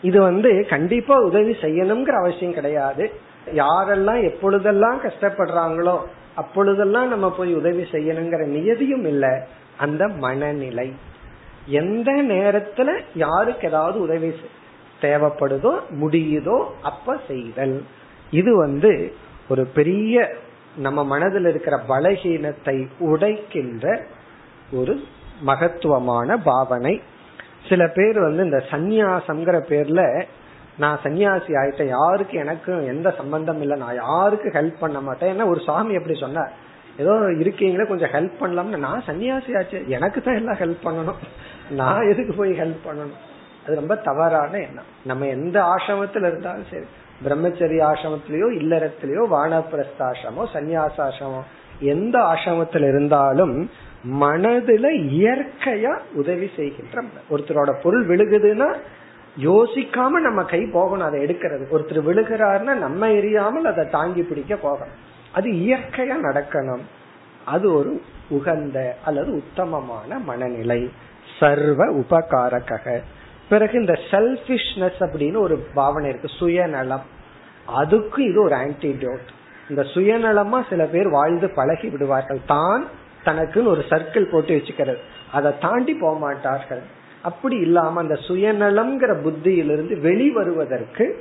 இது வந்து கண்டிப்பா உதவி செய்யணுங்கிற அவசியம் கிடையாது. யாரெல்லாம் எப்பொழுதெல்லாம் கஷ்டப்படுறாங்களோ அப்பொழுதெல்லாம் நம்ம போய் உதவி செய்யணுங்கிற நியதியும் இல்லை. அந்த மனநிலை. எந்த நேரத்துல யாருக்கு ஏதாவது உதவி தேவைப்படுதோ முடியுதோ அப்ப செய்தல். இது வந்து ஒரு பெரிய நம்ம மனதில் இருக்கிற பலகீனத்தை உடைக்கின்ற ஒரு மகத்துவமான பாவனை. சில பேர் வந்து இந்த சந்நியாசம்ங்கிற பேர்ல நான் சன்னியாசி ஆயிட்டேன் யாருக்கு எனக்கும் எந்த சம்பந்தம் இல்லை நான் யாருக்கு ஹெல்ப் பண்ண மாட்டேன் ஏன்னா ஒரு சாமி எப்படி சொன்னார்? ஏதோ இருக்கீங்களே கொஞ்சம் ஹெல்ப் பண்ணலாம்னு நான் சன்னியாசி ஆச்சு எனக்கு தான் எல்லாம் ஹெல்ப் பண்ணணும். நான் எதுக்கு போய் ஹெல்ப் பண்ணணும்? அது ரொம்ப தவறான எண்ணம். நம்ம எந்த ஆசிரமத்தில் இருந்தாலும் சரி பிரம்மச்சரிய ஆசிரமத்திலயோ இல்லறத்திலயோ வானப்பிரஸ்தாசிரமோ சன்னியாசாசிரமோ எந்த ஆசிரமத்தில் இருந்தாலும் மனதுல இயற்கையா உதவி செய்கின்ற ஒருத்தரோட பொருள் விழுகுதுன்னா யோசிக்காம நம்ம கை போகணும் அதை எடுக்கிறது. ஒருத்தர் விழுகிறாருன்னா நம்ம எரியாமல் அதை தாங்கி பிடிக்க போகணும். அது இயற்கையா நடக்கணும். அது ஒரு உகந்த அல்லது உத்தமமான மனநிலை. சர்வ உபகாரக பிறகு இந்த செல்பிஷ்னஸ் அப்படின்னு ஒரு பாவனை இருக்கு. சுயநலம். அதுக்கு இது ஒரு ஆன்டிடியூட் இந்த சுயநலமா சில பேர் வாழ்ந்து பழகி விடுவார்கள். தான் தனக்குன்னு ஒரு சர்க்கிள் போட்டு வச்சுக்கிறது. அதை தாண்டி போக மாட்டார்கள். அப்படி இல்லாம அந்த சுயநலம்ங்கிற புத்தியிலிருந்து வெளிவருவதற்கு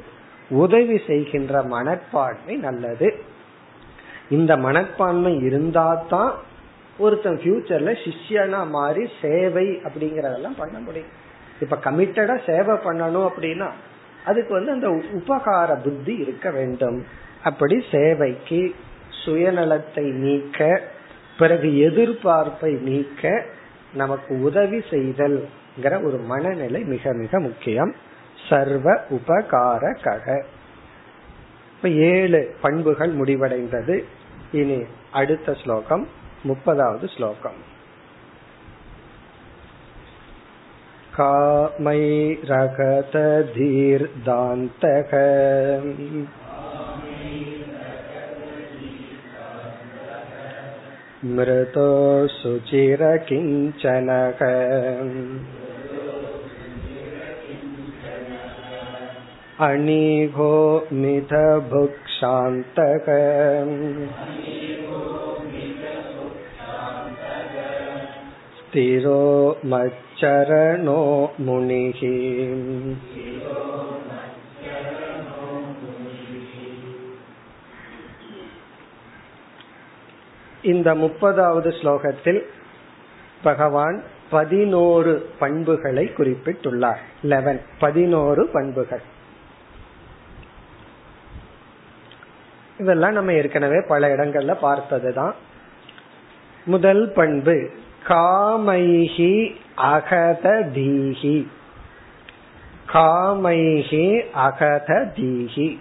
உதவி செய்கின்ற மனப்பான்மை நல்லது. இந்த மனப்பான்மை இருந்தா தான் ஒருத்தன் ஃபியூச்சர்ல சிஷ்யனா மாறி சேவை அப்படிங்கறதெல்லாம் பண்ண முடியும். இப்ப கமிட்டடா சேவை பண்ணணும் அப்படின்னா அதுக்கு வந்து அந்த உபகார புத்தி இருக்க வேண்டும். அப்படி சேவைக்கு சுயநலத்தை நீக்க பிறகு எதிர்பார்ப்பை நீக்க நமக்கு உதவி செய்தல்ங்கிற ஒரு மனநிலை மிக மிக முக்கியம். சர்வ உபகார கக இப்ப ஏழு பண்புகள் முடிவடைந்தது. இனி அடுத்த ஸ்லோகம் முப்பதாவது ஸ்லோகம். कामैरगतधीर्दान्तः मृतो सुचिरकिञ्चनः अणिघो मिथभुक्षान्तः स्थिरो मच्चरणो मुनिः இந்த முப்பதாவது ஸ்லோகத்தில் பகவான் பதினோரு பண்புகளை குறிப்பிட்டுள்ளார் லெவன் பதினோரு பண்புகள் இதெல்லாம் நம்ம ஏற்கனவே பல இடங்கள்ல பார்த்ததுதான் முதல் பண்பு காமைஹி அகத தீஹி காமைஹி அகத தீஹி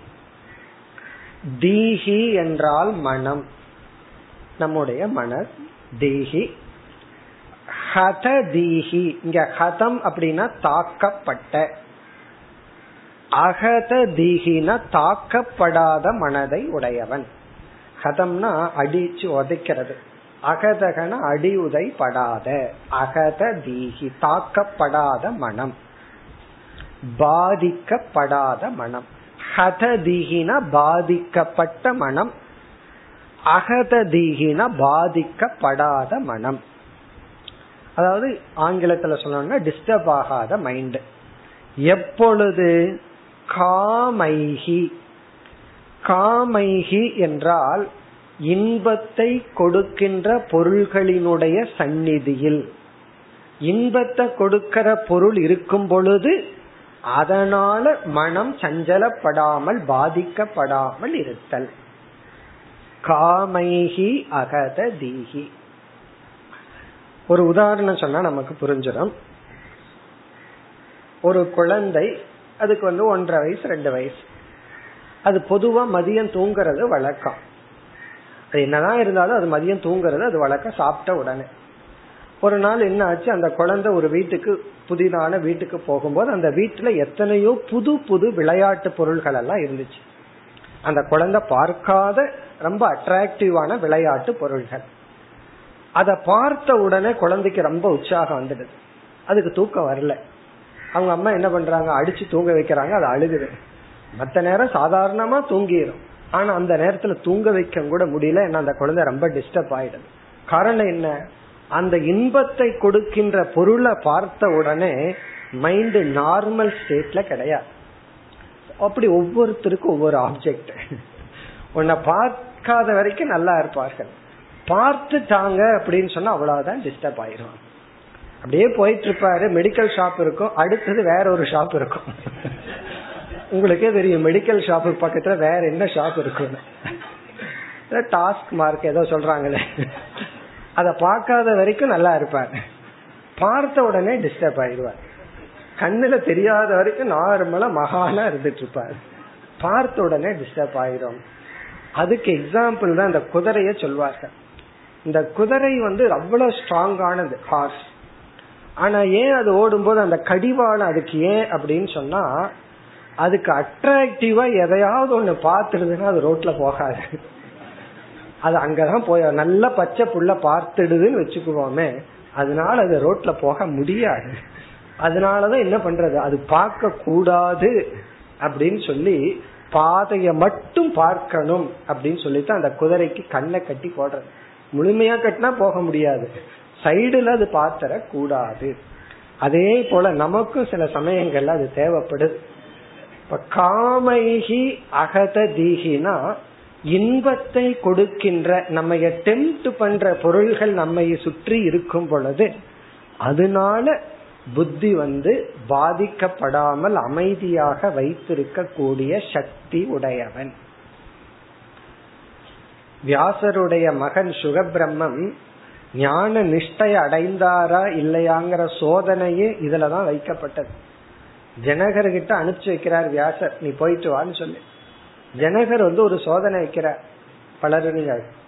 தீஹி என்றால் மனம். நம்முடைய மன தீஹி. ஹத தீஹி இங்க ஹதம் அப்படின்னா தாக்கப்பட்ட. அகத தீஹினா தாக்கப்படாத மனதை உடையவன். ஹதம்னா அடிச்சு உதைக்கிறது. அகதகன அடி உதைப்படாத அகத தீகி தாக்கப்படாத மனம். பாதிக்கப்படாத மனம். ஹததீகின பாதிக்கப்பட்ட மனம். அகததீகின பாதிக்கப்படாத மனம். அதாவது ஆங்கிலத்துல சொல்லணும்னா டிஸ்டர்ப் ஆகாத மைண்ட் எப்பொழுது? காமைகி காமைகி என்றால் இன்பத்தை கொடுக்கின்ற பொருள்களினுடைய சந்நிதியில். இன்பத்தை கொடுக்கிற பொருள் இருக்கும் பொழுது அதனால மனம் சஞ்சலப்படாமல் பாதிக்கப்படாமல் இருத்தல். காமைகி அகத தீகி ஒரு உதாரணம் சொன்னா நமக்கு புரிஞ்சிடும். ஒரு குழந்தை அதுக்கு வந்து ஒன்றரை வயசு ரெண்டு வயசு. அது பொதுவா மதியம் தூங்குறது வழக்கம். என்னதான் இருந்தாலும் அது மதியம் தூங்குறது அது வளர்க்க சாப்பிட்ட உடனே. ஒரு நாள் என்ன ஆச்சு? அந்த குழந்தை ஒரு வீட்டுக்கு புதிதான வீட்டுக்கு போகும்போது அந்த வீட்டுல எத்தனையோ புது புது விளையாட்டு பொருள்கள் எல்லாம் இருந்துச்சு. அந்த குழந்தை பார்க்காத ரொம்ப அட்ராக்டிவான விளையாட்டு பொருள்கள். அதை பார்த்த உடனே குழந்தைக்கு ரொம்ப உற்சாகம் வந்துடுது. அதுக்கு தூக்கம் வரல. அவங்க அம்மா என்ன பண்றாங்க? அடிச்சு தூங்க வைக்கிறாங்க அது அழுகுது. மற்ற நேரம் சாதாரணமா தூங்கிடும் ஆனா அந்த நேரத்துல தூங்க வைக்க கூட முடியல. ஏன்னா அந்த குழந்தை ரொம்ப டிஸ்டர்ப் ஆயிடுது. காரணம் என்ன? அந்த இன்பத்தை கொடுக்கின்ற பொருளை பார்த்த உடனே மைண்ட் நார்மல் ஸ்டேட்ல கிடையாது. அப்படி ஒவ்வொருத்தருக்கும் ஒவ்வொரு ஆப்ஜெக்ட் உன்னை பார்க்காத வரைக்கும் நல்லா இருப்பார்கள். பார்த்துட்டாங்க அப்படின்னு சொன்னா அவ்வளவுதான் டிஸ்டர்ப் ஆயிரும். அப்படியே போயிட்டு இருப்பாரு. மெடிக்கல் ஷாப் இருக்கும். அடுத்தது வேற ஒரு ஷாப் இருக்கும். உங்களுக்கே தெரியும் மெடிக்கல் ஷாப் பக்கத்துல வேற என்ன ஷாப் இருக்கும் டாஸ்க் மார்க் ஏதோ சொல்றாங்களே. அதை பார்க்காத வரைக்கும் நல்லா இருப்பார். பார்த்த உடனே டிஸ்டர்ப் ஆயிடுவார். கண்ணுல தெரியாத வரைக்கும் நார்மலா மகானா இருந்துட்டு இருப்பார் பார்த்த உடனே டிஸ்டர்ப் ஆயிரும். அதுக்கு எக்ஸாம்பிள் தான் இந்த குதிரைய சொல்வார்கள். இந்த குதிரை வந்து அவ்வளவு ஸ்ட்ராங்கானது ஹார்ஸ் ஆனா ஏன் அது ஓடும்போது அந்த கடிவாளம் அதுக்கு ஏன் அப்படின்னு சொன்னா அதுக்கு அட்ராக்டிவா எதையாவது ஒண்ணு பார்த்துடுதுன்னா அது ரோட்ல போகாது. அது அங்கதான் போய் நல்ல பச்சை புள்ள பார்த்துடுதுன்னு வச்சுக்குவோமே அதனால அது ரோட்ல போக முடியாது. அதனாலதான் என்ன பண்றது? அது பார்க்க கூடாது அப்படின்னு சொல்லி பாதைய மட்டும் பார்க்கணும் அப்படின்னு சொல்லிட்டு அந்த குதிரைக்கு கண்ணை கட்டி போடுறது. முழுமையா கட்டினா போக முடியாது. சைடுல அது பார்த்தர கூடாது அதே போல நமக்கும் சில சமயங்கள்ல அது தேவைப்படுது. இப்ப காமைகி அகத தீகினா இன்பத்தை கொடுக்கின்ற நம்ம டெம்ட் பண்ற பொருள்கள் நம்மை சுற்றி இருக்கும் பொழுது அதனால புத்தி வந்து பாதிக்கப்படாமல் அமைதியாக வைத்திருக்க கூடிய சக்தி உடையவன். வியாசருடைய மகன் சுகபிரம்மம் ஞான நிஷ்டை அடைந்தாரா இல்லையாங்கிற சோதனையே இதுலதான் வைக்கப்பட்டது. ஜனகர்கிட்ட அனுப்பிச்சு வைக்கிறார் வியாசர். நீ போயிட்டு வான்னு சொல்லி. ஜனகர் வந்து ஒரு சோதனை வைக்கிறார். பலரும்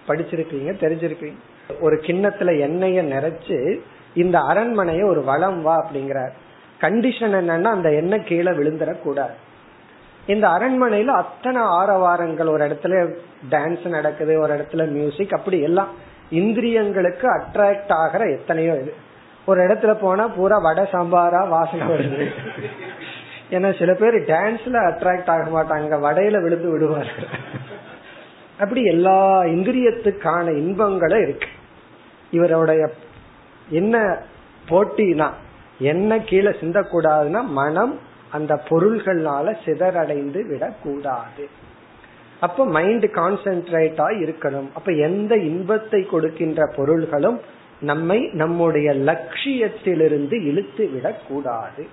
படிச்சிருக்கீங்க தெரிஞ்சிருக்கீங்க ஒரு கிண்ணத்துல எண்ணெய நிறைச்சு இந்த அரண்மனைய ஒரு வளம் வா அப்படிங்கிறார். கண்டிஷன் என்னன்னா அந்த எண்ணெய் கீழே விழுந்துடக்கூடாது. இந்த அரண்மனையில அத்தனை ஆரவாரங்கள் ஒரு இடத்துல டான்ஸ் நடக்குது ஒரு இடத்துல மியூசிக் அப்படி எல்லாம் இந்திரியங்களுக்கு அட்ராக்ட் ஆகிற எத்தனையோ இது. ஒரு இடத்துல போனா பூரா வடை சாம்பாரா வாசனை வருது. ஏன்னா சில பேர் டான்ஸ்ல அட்ராக்ட் ஆக மாட்டாங்க வடையில விழுந்து விடுவார்கள் அப்படி எல்லா இந்திரியத்துக்கான இன்பங்களும் இருக்கு. இவருடைய என்ன போட்டினா என்ன கீழே சிந்தக்கூடாதுன்னா மனம் அந்த பொருள்கள்னால சிதறடைந்து விடக்கூடாது. அப்ப மைண்ட் கான்சென்ட்ரேட்டா இருக்கணும். அப்ப எந்த இன்பத்தை கொடுக்கின்ற பொருள்களும் நம்மை நம்முடைய லட்சியத்திலிருந்து இழுத்து விடக்கூடாது.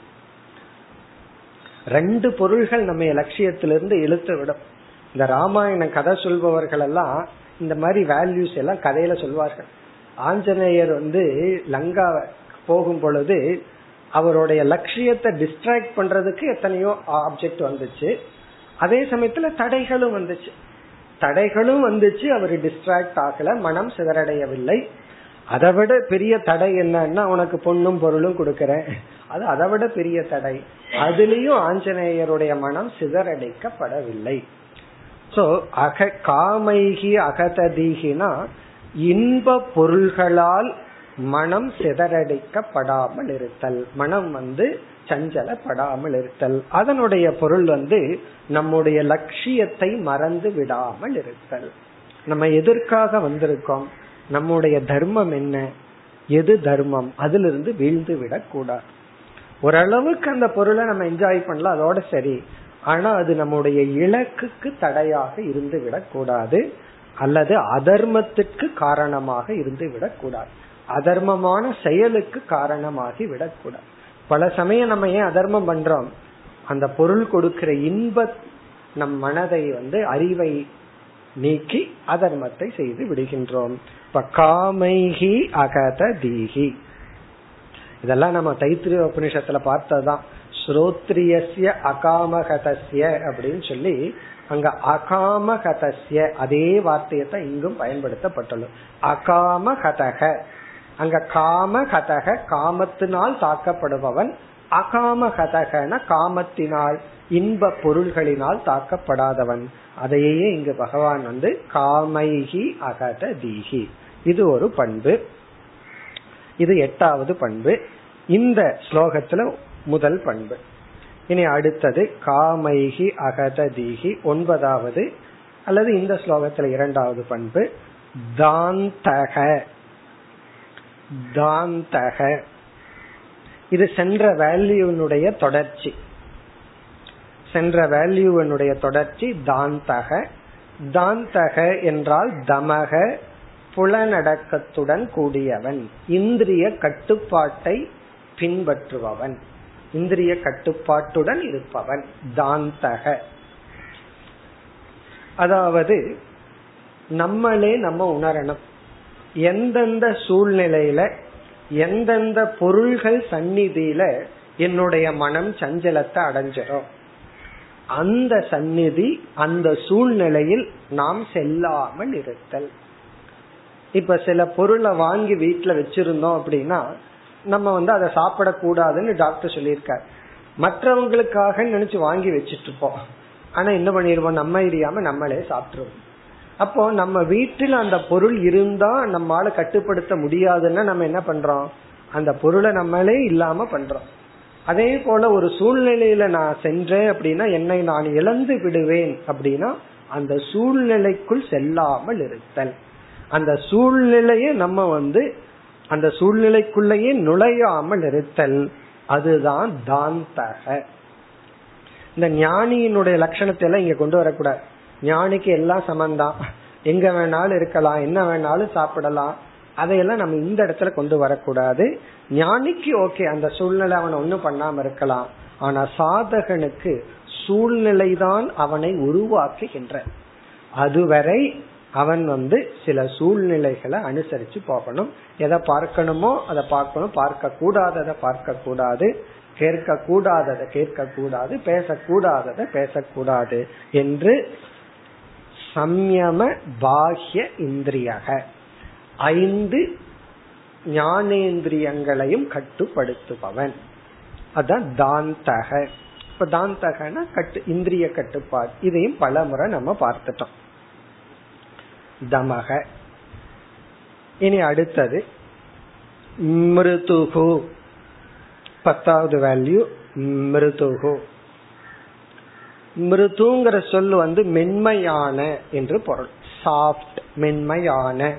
ரெண்டு பொருள்கள் நம்ம லட்சியத்திலிருந்து இழுத்து விடும் இந்த ராமாயண கதை சொல்பவர்கள் எல்லாம் இந்த மாதிரி வேல்யூஸ் எல்லாம் கதையில சொல்வார்கள். ஆஞ்சநேயர் வந்து லங்கா போகும் பொழுது அவருடைய லட்சியத்தை டிஸ்ட்ராக்ட் பண்றதுக்கு எத்தனையோ ஆப்ஜெக்ட் வந்துச்சு. அதே சமயத்துல தடைகளும் வந்துச்சு. தடைகளும் வந்துச்சு அவர் டிஸ்ட்ராக்ட் ஆகல மனம் சிதறடையவில்லை. அதை விட பெரிய தடை என்னன்னா உனக்கு பொண்ணும் பொருளும் கொடுக்கறேன். அது அதை விட பெரிய தடை. அதுலயும் ஆஞ்சநேயருடைய மனம் சிதறடைக்கப்படவில்லை. சோ அக காமைகி அகததீகினா இன்ப பொருள்களால் மனம் சிதறடிக்கப்படாமல் இருத்தல். மனம் வந்து சஞ்சலப்படாமல் இருத்தல். அதனுடைய பொருள் வந்து நம்முடைய லட்சியத்தை மறந்து விடாமல் இருத்தல். நம்ம எதற்காக வந்திருக்கோம்? நம்முடைய தர்மம் என்ன? எது தர்மம்? அதிலிருந்து வீழ்ந்து விடக்கூடாது ஓரளவுக்கு அந்த பொருளை நம்ம என்ஜாய் பண்ணலாம் அதோட சரி. ஆனா அது நம்முடைய இலக்குக்கு தடையாக இருந்து விடக்கூடாது அல்லது அதர்மத்திற்கு காரணமாக இருந்து விடக்கூடாது அதர்மமான செயலுக்கு காரணமாகி விடக்கூடாது பல சமயம் நம்ம ஏன் அதர்மம் பண்றோம்? அந்த பொருள் கொடுக்கிற இன்ப நம் மனதை வந்து அறிவை நீக்கி அதர்மத்தை செய்து விடுகின்றோம். இப்ப காமைகி அகத தீகி இதெல்லாம் நம்ம தைத்திரிய உபநிஷத்துல பார்த்ததுதான். ஸ்ரோத்ரியஸ்ய அகாமகதஸ்ய அப்படின்னு சொல்லி அங்க அகாமகதஸ்ய அதே வார்த்தையை தான் இங்கும் பயன்படுத்தப்பட்டுள்ளது. அகாமகதக. அங்க காமகதக காமத்தினால் தாக்கப்படுபவன் அகாமகதகன காமத்தினால். இன்ப பொருள்களினால் தாக்கப்படாதவன். அதையே இங்கு பகவான் வந்து காமைகி அகத தீகி இது ஒரு பண்பு. இது எட்டாவது பண்பு. இந்த ஸ்லோகத்துல முதல் பண்பு. இனி அடுத்தது காமைகி அகத தீகி ஒன்பதாவது அல்லது இந்த ஸ்லோகத்துல இரண்டாவது பண்பு. தாந்தக. தாந்தக. இது சென்ற வேல்யூனுடைய தொடர்ச்சி. சென்ற வேல்யூவனுடைய தொடர்ச்சி தாந்தக. தாந்தக என்றால் தமக புலனடக்கத்துடன் கூடியவன் இந்திரிய கட்டுப்பாட்டை பின்பற்றுபவன் இந்திரிய கட்டுப்பாட்டுடன் இருப்பவன் தாந்தக. அதாவது நம்மளே நம்ம உணரணும். எந்தெந்த சூழ்நிலையில எந்தெந்த பொருள்கள் சந்நிதியில என்னுடைய மனம் சஞ்சலத்தை அடைஞ்சிடும் அந்த சந்நிதி அந்த சூழ்நிலையில் நாம் செல்லாமல் இருத்தல். இப்ப சில பொருளை வாங்கி வீட்டுல வச்சிருந்தோம் அப்படின்னா நம்ம வந்து அதை சாப்பிடக்கூடாதுன்னு டாக்டர் சொல்லியிருக்காரு. மற்றவங்களுக்காக நினைச்சு வாங்கி வச்சுட்டு இருப்போம். ஆனா என்ன பண்ணிருவோம்? நம்ம அறியாம நம்மளே சாப்பிட்டுருவோம். அப்போ நம்ம வீட்டில் அந்த பொருள் இருந்தா நம்மால கட்டுப்படுத்த முடியாதுன்னா நம்ம என்ன பண்றோம்? அந்த பொருளை நம்மளே இல்லாம பண்றோம். அதே போல ஒரு சூழ்நிலையில நான் சென்றேன் அப்படின்னா என்னை நான் இழந்து விடுவேன் அப்படின்னா அந்த சூழ்நிலைக்குள் செல்லாமல் இருத்தல். அந்த சூழ்நிலையை நம்ம வந்து அந்த சூழ்நிலைக்குள்ளேயே நுழையாமல் இருத்தல். அதுதான் தாந்தக. இந்த ஞானியினுடைய லட்சணத்தை எல்லாம் இங்க கொண்டு வரக்கூடாது. ஞானிக்கு எல்லாம் சமந்தான் எங்க வேணாலும் இருக்கலாம் என்ன வேணாலும் சாப்பிடலாம். அதையெல்லாம் நம்ம இந்த இடத்துல கொண்டு வரக்கூடாது. ஞானிக்கு ஓகே அந்த சூழ்நிலை அவன் ஒன்னும் பண்ணாம இருக்கலாம். ஆனா சாதகனுக்கு சூழ்நிலைதான் அவனை உருவாக்குகின்ற. அதுவரை அவன் வந்து சில சூழ்நிலைகளை அனுசரிச்சு போகணும். எதை பார்க்கணுமோ அதை பார்க்கணும். பார்க்க கூடாததை பார்க்க கூடாது கேட்க கூடாததை கேட்க கூடாது பேசக்கூடாததை பேசக்கூடாது என்று சம்யம பாஹ்ய இந்திரியக ஐந்து ஞானேந்திரியங்களையும் கட்டுப்படுத்துபவன். அதான் தாந்தக. இப்ப தாந்தகன கட்டு இந்திரிய கட்டுப்பாடு. இதையும் பல முறை நம்ம பார்த்துட்டோம். தமக. இனி அடுத்தது மிருதுகு. பத்தாவது வேல்யூ மிருதுகு. மிருதுங்கிற சொல் வந்து மென்மையான என்று பொருள். சாஃப்ட் மென்மையான.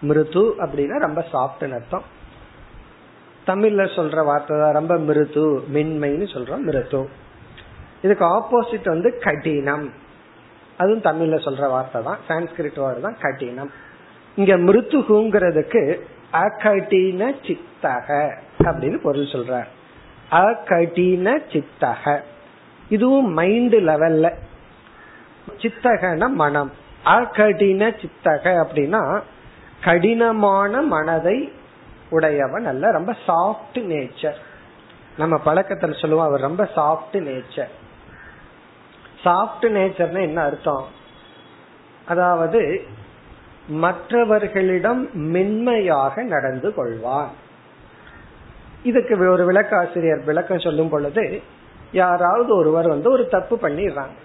மிருது அப்படின்னா ரொம்ப சாஃப்ட்னு அர்த்தம். தமிழ்ல சொல்ற வார்த்தை தான் ரொம்ப மிருது மென்மைன்னு சொல்றோம் மிருது. இதுக்கு ஆப்போசிட் வந்து கடினம். அதுவும் தமிழ்ல சொல்ற வார்த்தை தான் சான்ஸ்கிரிட் வார்த்தை தான் கடினம். இங்க மிருத்துகுங்கிறதுக்கு அகடின சித்தக அப்படின்னு பொருள் சொல்ற. அகடின சித்தக. இதுவும் மைண்ட் லெவல்ல சித்தகன மனம். அகடின சித்தக அப்படின்னா கடினமான மனதை உடையவன் அல்ல. ரொம்ப சாஃப்ட் நேச்சர் நம்ம பழக்கத்துல சொல்லுவோம் அவர் ரொம்ப சாஃப்ட் நேச்சர் சாஃப்ட் நேச்சர்னா என்ன அர்த்தம்? அதாவது மற்றவர்களிடம் மென்மையாக நடந்து கொள்வான். இதுக்கு ஒரு விளக்காசிரியர் விளக்கம் சொல்லும் பொழுது யாராவது ஒருவர் வந்து ஒரு தப்பு பண்ணிடுறாங்க.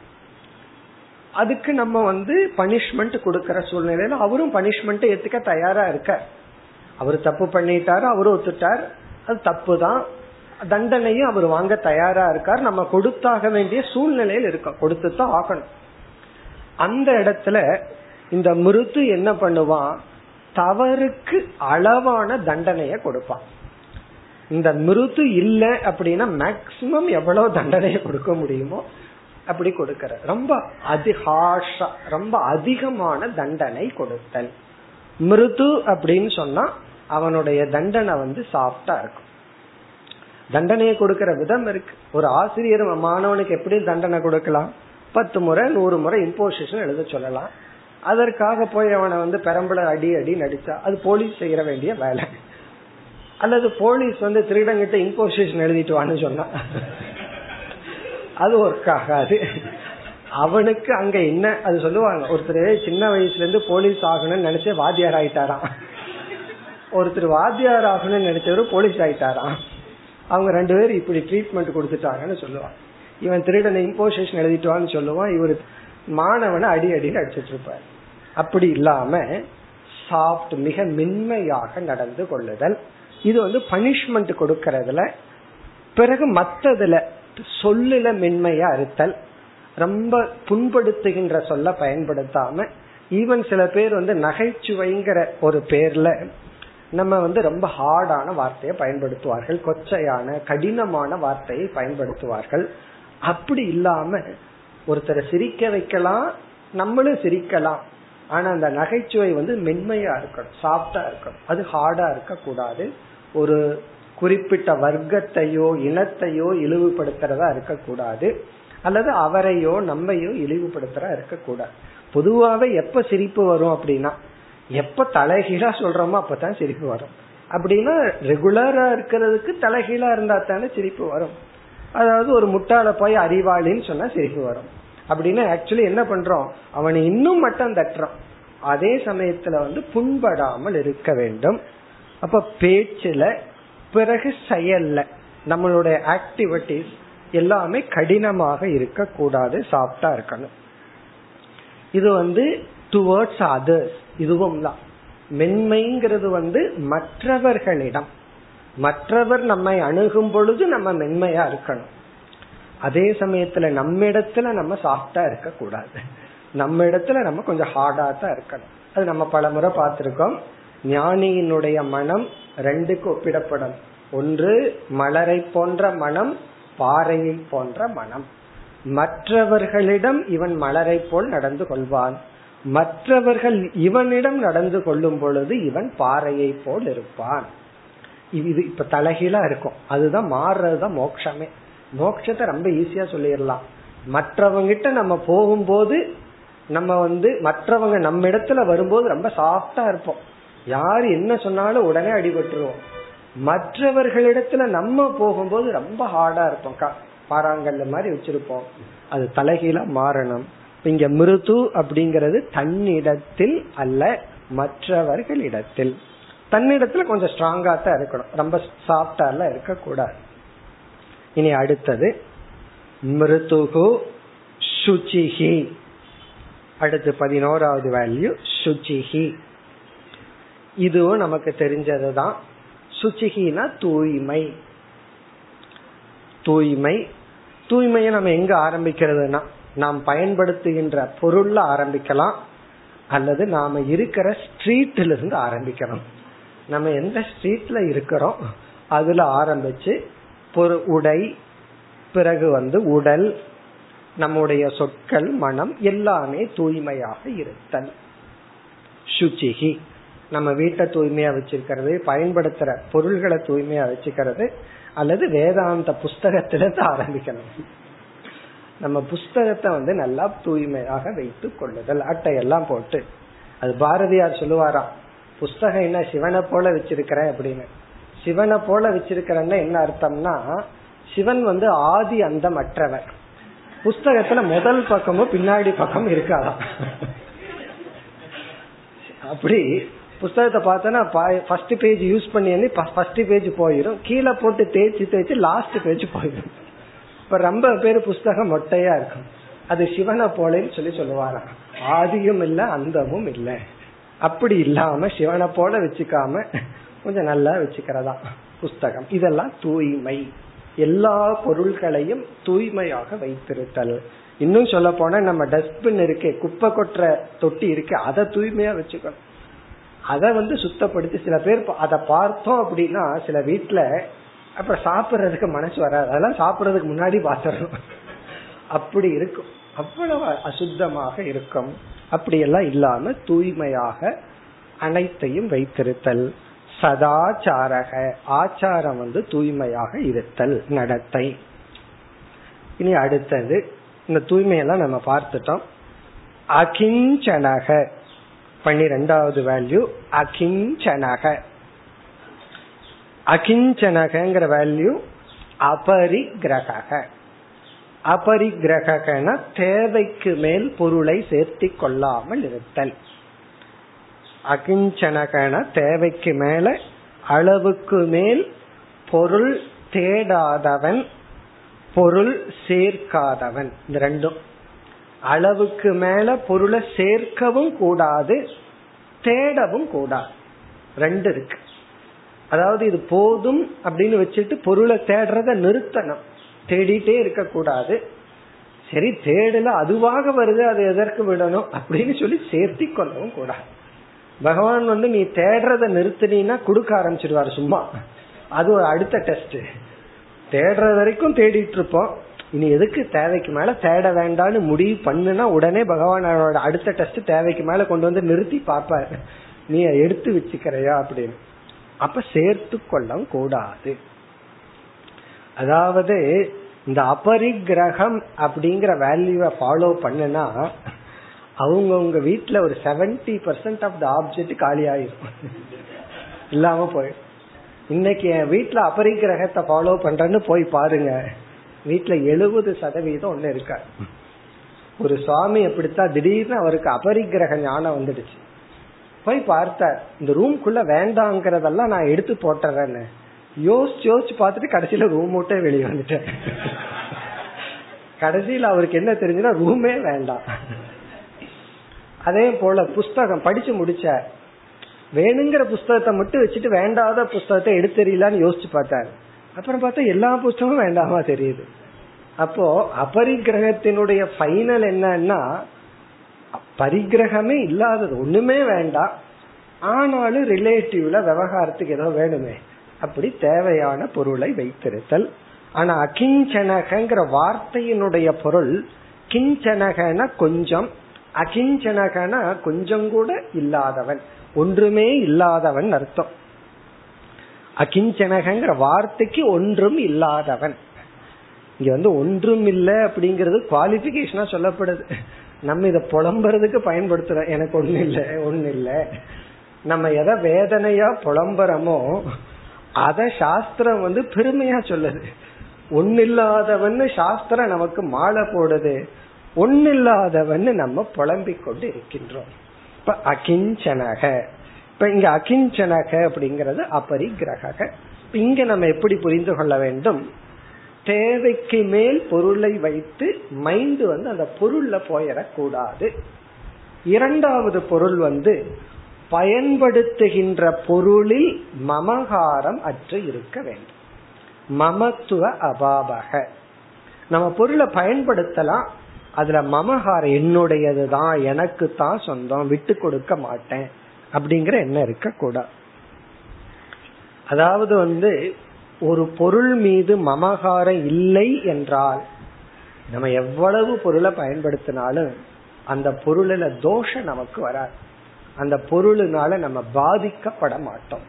அதுக்கு நம்ம வந்து பனிஷ்மெண்ட் கொடுக்கற சூழ்நிலையில அவரும் பனிஷ்மெண்ட் ஏத்துக்க தயாரா இருக்க அவர் தப்பு பண்ணிட்டாரு அவரும் ஒத்துட்டார். அது தப்பு தான் தண்டனையும் அவர் வாங்க தயாரா இருக்கார். நம்ம கொடுத்தாக வேண்டிய சூழ்நிலையில் இருக்கோம் கொடுத்து தான் ஆகணும். அந்த இடத்துல இந்த மிருத்து என்ன பண்ணுவான்? தவறுக்கு அளவான தண்டனைய கொடுப்பான். இந்த மிருது இல்ல அப்படின்னா மேக்சிமம் எவ்வளவு தண்டனையை கொடுக்க முடியுமோ அப்படி கொடுக்கிற ரொம்ப அதிகாஷா ரொம்ப அதிகமான தண்டனை கொடுத்தல். மிருது அப்படின்னு சொன்னா அவனுடைய தண்டனை வந்து சாஃப்டா இருக்கும். தண்டனையை கொடுக்கற விதம் இருக்கு. ஒரு ஆசிரியர் மாணவனுக்கு எப்படி தண்டனை கொடுக்கலாம்? பத்து முறை நூறு முறை இம்போசிஷன் எழுத சொல்லலாம். அதற்காக போய் அவனை வந்து பெரம்பல அடி அடி நடிச்சா அது போலீஸ் செய்யற வேண்டிய வேலை. அல்லது போலீஸ் வந்து திருடங்கிட்ட இம்போசிஷன் எழுதிட்டு வான்னு சொன்னா. அது ஒர்க் ஆகாது அவனுக்கு அங்க என்ன அது சொல்லுவாங்க. ஒருத்தர் சின்ன வயசுல இருந்து போலீஸ் ஆகணும்னு நினைச்சே வாத்தியார் ஆயிட்டாராம். ஒருத்தர் வாத்தியார் ஆகணும்னு நினைச்சவரு போலீஸ் ஆயிட்டாராம். அவங்க ரெண்டு பேரும் இப்படி ட்ரீட்மெண்ட் கொடுத்துட்டாங்கன்னு சொல்லுவான் இவன் திருடனை இம்போசிஷன் எழுதிட்டுவான்னு சொல்லுவான். இவர் மாணவனை அடி அடின்னு அடிச்சிட்டு இருப்பார். அப்படி இல்லாம சாஃப்ட் மிக மென்மையாக நடந்து கொள்ளுதல். இது வந்து பனிஷ்மெண்ட் கொடுக்கறதுல பிறகு மத்ததுல சொல்லுல மென்மையா அறுத்தல் ரொம்ப புண்படுத்துகின்ற சொல்ல பயன்படுத்தாம ஈவன் சில பேர் வந்து நகைச்சுவைங்கிற ஒரு பேர்ல நம்ம வந்து ரொம்ப ஹார்டான வார்த்தையை பயன்படுத்துவார்கள் கொச்சையான கடினமான வார்த்தையை பயன்படுத்துவார்கள். அப்படி இல்லாம ஒருத்தரை சிரிக்க வைக்கலாம் நம்மளும் சிரிக்கலாம். ஆனா அந்த நகைச்சுவை வந்து மென்மையா இருக்கணும் சாஃப்டா இருக்கணும். அது ஹார்டா இருக்க கூடாது ஒரு குறிப்பிட்ட வர்க்கத்தையோ இனத்தையோ இழிவுபடுத்துறதா இருக்கக்கூடாது. அல்லது அவரையோ நம்மையோ இழிவுபடுத்துறா இருக்கக்கூடாது. பொதுவாவே எப்ப சிரிப்பு வரும் அப்படின்னா எப்ப தலைகீழா சொல்றோமோ அப்பதான் சிரிப்பு வரும். அப்படின்னா ரெகுலரா இருக்கிறதுக்கு தலைகீழா இருந்தா தானே சிரிப்பு வரும். அதாவது ஒரு முட்டாள போய் அறிவாளின்னு சொன்னா சிரிப்பு வரும். அப்படின்னா ஆக்சுவலி என்ன பண்றோம்? அவனை இன்னும் மட்டும் தட்டுறான். அதே சமயத்துல வந்து புண்படாமல் இருக்க வேண்டும். அப்ப பேச்சுல பிறகு செயல்ல. நம்மளுடைய ஆக்டிவிட்டிஸ் எல்லாமே கடினமாக இருக்க கூடாது சாஃப்டா இருக்கணும். இது வந்து டுவர்ட்ஸ் அதர்ஸ் இதுவும் தான். மென்மைங்கிறது வந்து மற்றவர்களிடம். மற்றவர் நம்மை அணுகும் பொழுது நம்ம மென்மையா இருக்கணும். அதே சமயத்துல நம்ம இடத்துல நம்ம சாஃப்டா இருக்க கூடாது நம்ம இடத்துல நம்ம கொஞ்சம் ஹார்டா தான் இருக்கணும். அது நம்ம பல முறை பார்த்திருக்கோம். ஞானியினுடைய மனம் ரெண்டுக்கு ஒப்பிடப்படும். ஒன்று மலரை போன்ற மனம் பாறையை போன்ற மனம். மற்றவர்களிடம் இவன் மலரை போல் நடந்து கொள்வான். மற்றவர்கள் இவனிடம் நடந்து கொள்ளும் பொழுது இவன் பாறையை போல் இருப்பான். இது இப்ப தலைகீழா இருக்கும். அதுதான் மாறுறதுதான் மோட்சமே. மோட்சத்தை ரொம்ப ஈஸியா சொல்லிடலாம். மற்றவங்கிட்ட நம்ம போகும்போது நம்ம வந்து மற்றவங்க நம்ம இடத்துல வரும்போது ரொம்ப சாஃப்டா இருப்போம். யார் என்ன சொன்னாலும் உடனே அடிபட்டுருவோம். மற்றவர்களிடத்துல நம்ம போகும்போது ரொம்ப ஹார்டா இருப்போம். பாறாங்கல்ல மாதிரி வச்சிருப்போம். அது தலைகீழ மாறணும். இங்க மிருது அப்படிங்கறது தன்னிடத்தில் அல்ல மற்றவர்களிடத்தில். தன்னிடத்துல கொஞ்சம் ஸ்ட்ராங்கா தான் இருக்கணும். ரொம்ப சாஃப்டா எல்லாம் இருக்கக்கூடாது. இனி அடுத்தது மிருதுகு சுச்சிஹி. அடுத்து பதினோராவது வேல்யூ சுச்சிஹி. இதுவும் நமக்கு தெரிஞ்சதுதான். சுச்சிகினா தூய்மை. தூய்மை. தூய்மையை நம்ம எங்க ஆரம்பிக்கிறதுனா நாம் பயன்படுத்துகின்ற பொருள்ல ஆரம்பிக்கலாம். அல்லது நாம இருக்கிற ஸ்ட்ரீட்ல இருந்து ஆரம்பிக்கணும். நம்ம எந்த ஸ்ட்ரீட்ல இருக்கிறோம்? அதுல ஆரம்பிச்சு பொரு உடை பிறகு வந்து உடல் நம்முடைய சொற்கள் மனம் எல்லாமே தூய்மையாக இருத்தல். சுச்சிகி. நம்ம வீட்டை தூய்மையா வச்சிருக்கிறது பயன்படுத்துற பொருள்களை தூய்மையா வச்சுக்கிறது அல்லது வேதாந்த புஸ்தகத்திலிருந்து ஆரம்பிக்கணும். நம்ம புஸ்தகத்தை வந்து நல்லா தூய்மையாக வைத்து கொள்ளுதல் அட்டையெல்லாம் போட்டு. அது பாரதியார் சொல்லுவாராம் புஸ்தகம் என்ன சிவனை போல வச்சிருக்கிறேன் அப்படின்னு. சிவனை போல வச்சிருக்கிறேன்னா என்ன அர்த்தம்னா சிவன் வந்து ஆதி அந்த மற்றவர் புஸ்தகத்துல முதல் பக்கமும் பின்னாடி பக்கம் இருக்காதான். அப்படி புஸ்தகத்தை பார்த்தோன்னா ஃபர்ஸ்ட் பேஜ் யூஸ் பண்ணி ஃபர்ஸ்ட் பேஜ் போயிடும் கீழே போட்டு தேய்ச்சி தேய்ச்சி லாஸ்ட் பேஜ் போயிடும் இப்ப ரொம்ப பேர் புஸ்தகம் மொட்டையா இருக்கும். அது சிவனை போலன்னு சொல்லி சொல்லுவாராம் ஆதியும் இல்ல அந்தமும் இல்ல. அப்படி இல்லாம சிவனை போல வச்சுக்காம கொஞ்சம் நல்லா வச்சுக்கிறதா. புஸ்தகம். இதெல்லாம் தூய்மை. எல்லா பொருள்களையும் தூய்மையாக வைத்திருத்தல். இன்னும் சொல்ல போனா நம்ம டஸ்ட்பின் இருக்கு குப்பை கொட்டுற தொட்டி இருக்கு அதை தூய்மையா வச்சுக்கணும். அதை வந்து சுத்தப்படுத்தி சில பேர் அதை பார்த்தோம் அப்படின்னா சில வீட்டுல அப்புறம் சாப்பிடுறதுக்கு மனசு வராது. அதெல்லாம் சாப்பிடுறதுக்கு முன்னாடி பாத்திரணும். அப்படி இருக்கும். அவ்வளவு அசுத்தமாக இருக்கும். அப்படியெல்லாம் இல்லாம தூய்மையாக அனைத்தையும் வைத்திருத்தல். சதாச்சாரக ஆச்சாரம் வந்து தூய்மையாக இருத்தல் நடத்தை. இனி அடுத்தது இந்த தூய்மையெல்லாம் நம்ம பார்த்துட்டோம். அகிஞ்சனக. பன்னிரெண்டாவது வேல்யூ அகிஞ்சனக. அகிஞ்சனகங்கிற வேல்யூ அபரிகிரக அபரிகிரகன தேவைக்கு மேல் பொருளை சேர்த்தி கொள்ளாமல் இருத்தல். அகிஞ்சனகன தேவைக்கு மேல அளவுக்கு மேல் பொருள் தேடாதவன் பொருள் சேர்க்காதவன். இந்த ரெண்டும். அளவுக்கு மேல பொருளை சேர்க்கவும் கூடாது தேடவும் கூடாது. ரெண்டு இருக்கு. அதாவது இது போதும் அப்படின்னு வச்சுட்டு பொருளை தேடுறத நிறுத்தணும். தேடிட்டே இருக்க கூடாது சரி தேடல அதுவாக வருது அது எதற்கு விடணும் அப்படின்னு சொல்லி சேர்த்தி கொள்ளவும் கூடாது. பகவான் வந்து நீ தேடுறத நிறுத்தினா கொடுக்க ஆரம்பிச்சிருவாரு சும்மா. அது ஒரு அடுத்த டெஸ்ட் தேடுற வரைக்கும் தேடிட்டு இருப்போம். இனி எதுக்கு தேவைக்கு மேல தேட வேண்டாம்னு முடிவு பண்ணுனா உடனே பகவானோட அடுத்த டெஸ்ட் தேவைக்கு மேல கொண்டு வந்து நிறுத்தி பார்ப்பார். நீ எடுத்து வச்சுக்கிறையா அப்படின்னு. அப்ப சேர்த்து கொள்ள கூடாது. அதாவது இந்த அபரிகிரகம் அப்படிங்கிற வேல்யூவை ஃபாலோ பண்ணுனா அவங்கவுங்க வீட்டுல ஒரு seventy percent of the object காலி ஆயிரும் இல்லாம போயிடும். இன்னைக்கு என் வீட்டுல அபரிகிரகத்தை ஃபாலோ பண்றேன்னு போய் பாருங்க. வீட்டுல எழுபது சதவீதம் ஒண்ணு இருக்கா ஒரு சுவாமி எப்படித்தான் திடீர்னு அவருக்கு அபரிக்கிரக ஞானம் வந்துடுச்சு. போய் பார்த்தார் இந்த ரூம்குள்ள வேண்டாங்கிறதெல்லாம் நான் எடுத்து போட்டுறேன்னு. யோசிச்சு யோசிச்சு பார்த்துட்டு கடைசியில ரூம் விட்டே வெளியே வந்துட்டேன். கடைசியில அவருக்கு என்ன தெரிஞ்சுன்னா ரூமே வேண்டாம். அதே போல புஸ்தகம் படிச்சு முடிச்ச வேணுங்கிற புஸ்தகத்தை மட்டும் வச்சுட்டு வேண்டாத புஸ்தகத்தை எடுத்தெறியலான்னு யோசிச்சு பார்த்தாரு. அப்புறம் பார்த்தா எல்லா புஸ்தகமும் வேண்டாமா தெரியுது. அப்போ அபரிகிரகத்தினுடைய ஃபைனல் என்னன்னா பரிகிரகமே இல்லாதது ஒண்ணுமே வேண்டாம். ஆனாலும் ரிலேட்டிவ்ல விவகாரத்துக்கு ஏதோ வேணுமே. அப்படி தேவையான பொருளை வைத்திருத்தல். ஆனா அகிஞ்சனகங்கிற வார்த்தையினுடைய பொருள் கிஞ்சனகன கொஞ்சம் அகிஞ்சனகன கொஞ்சம் கூட இல்லாதவன். ஒன்றுமே இல்லாதவன் அர்த்தம். அகிஞ்சனகங்கிற வார்த்தைக்கு ஒன்றும் இல்லாதவன். இங்க வந்து ஒன்றும் இல்லை அப்படிங்கறது குவாலிபிகேஷனா சொல்லப்படுது. நம்ம இத புலம்புறதுக்கு பயன்படுத்துறோம் எனக்கு ஒண்ணு இல்லை ஒண்ணு இல்லை. நம்ம எதை வேதனையா புலம்புறமோ அத சாஸ்திரம் வந்து பெருமையா சொல்லுது. ஒன்னில்லாதவன் சாஸ்திரம் நமக்கு மாலை போடுது. ஒன்னில்லாதவன் நம்ம புலம்பிக் கொண்டு இருக்கின்றோம். இப்ப அகிஞ்சனக. இப்ப இங்க அகிஞ்சனக அப்படிங்கறது அபரிகிரக இங்க நம்ம எப்படி புரிந்து கொள்ள வேண்டும்? தேவைக்கு மேல் பொருளை வைத்து மைண்ட் வந்து அந்த பொருள்ல போயிடக்கூடாது. இரண்டாவது பொருள் வந்து பயன்படுத்துகின்ற பொருளில் மமகாரம் அற்று இருக்க வேண்டும். மமத்துவ அபாபக நம்ம பொருளை பயன்படுத்தலாம். அதுல மமகாரம் என்னுடையதுதான் எனக்கு தான் சொந்தம் விட்டு கொடுக்க மாட்டேன். அப்படிங்கிற எண்ணம் இருக்க கூடாது அதாவது வந்து ஒரு பொருள் மீது மமகாரம் இல்லை என்றால் நம்ம எவ்வளவு பொருளை பயன்படுத்தினாலும் அந்த பொருளில தோஷம் நமக்கு வராது. அந்த பொருளினால நம்ம பாதிக்கப்பட மாட்டோம்.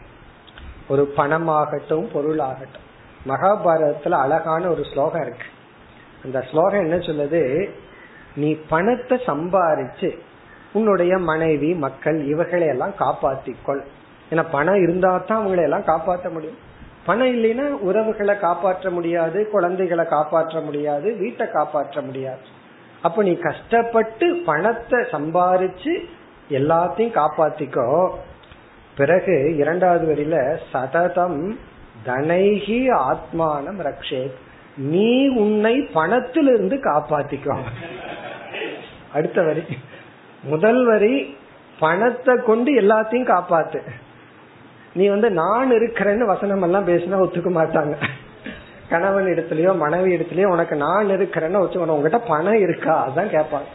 ஒரு பணமாகட்டும் பொருளாகட்டும். மகாபாரதத்துல அழகான ஒரு ஸ்லோகம் இருக்கு. அந்த ஸ்லோகம் என்ன சொல்லுது? நீ பணத்தை சம்பாரிச்சு உன்னுடைய மனைவி மக்கள் இவர்களை எல்லாம் காப்பாத்திக்கொள். ஏன்னா பணம் இருந்தா தான் அவங்களை எல்லாம் காப்பாற்ற முடியும். பணம் இல்லைன்னா உறவுகளை காப்பாற்ற முடியாது குழந்தைகளை காப்பாற்ற முடியாது வீட்டை காப்பாற்ற முடியாது. அப்ப நீ கஷ்டப்பட்டு பணத்தை சம்பாரிச்சு எல்லாத்தையும் காப்பாத்திக்கோ. பிறகு இரண்டாவது வரியில சததம் தனைகி ஆத்மானம் ரக்ஷே நீ உன்னை பணத்திலிருந்து காப்பாத்திக்கோ. அடுத்த வரி. முதல் வரி பணத்தை கொண்டு எல்லாத்தையும் காப்பாத்து. நீ வந்து நான் இருக்கிறேன்னு வசனம் எல்லாம் பேசினா ஒத்துக்க மாட்டாங்க. கணவன் இடத்துலயோ மனைவி இடத்துலயோ உனக்கு நான் இருக்கிறேன்னு வச்சுக்கணும் உங்ககிட்ட பணம் இருக்கா? அதான் கேட்பாங்க.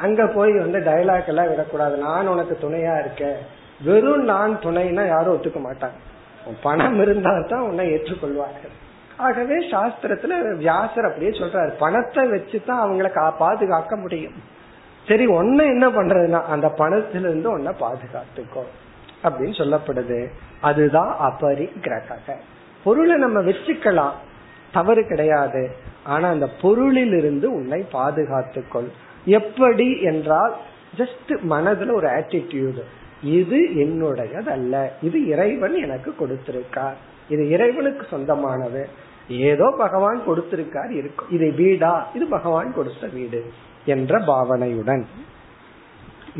அங்க போய் வந்து டைலாக் எல்லாம் விடக்கூடாது. நான் உனக்கு துணையா இருக்கேன். வெறும் நான் துணைனா யாரும் ஒத்துக்க மாட்டாங்க. பணம் இருந்தா தான் உன்னை ஏற்றுக்கொள்வார்கள். ஆகவே சாஸ்திரத்துல வியாசர் அப்படியே சொல்றாரு. பணத்தை வச்சுதான் அவங்களை பாதுகாக்க முடியும். சரி ஒன்ன என்ன பண்றதுன்னா அந்த பணத்திலிருந்து ஒன்ன பாதுகாத்துக்கோ அப்படின்னு சொல்லப்படுது. அதுதான் அபரிகிரக பொருளை நம்ம வச்சுக்கலாம். தவறு கிடையாது. ஆனா அந்த பொருளில் இருந்து உன்னை பாதுகாத்துக்கொள். எப்படி என்றால் ஜஸ்ட் மனதுல ஒரு ஆட்டிடியூடு இது என்னுடையது அல்ல இது இறைவன் எனக்கு கொடுத்திருக்கார். இது இறைவனுக்கு சொந்தமானது. ஏதோ பகவான் கொடுத்திருக்கார் இருக்கும். இது வீடா? இது பகவான் கொடுத்த வீடு. என்ற பாவனையுடன்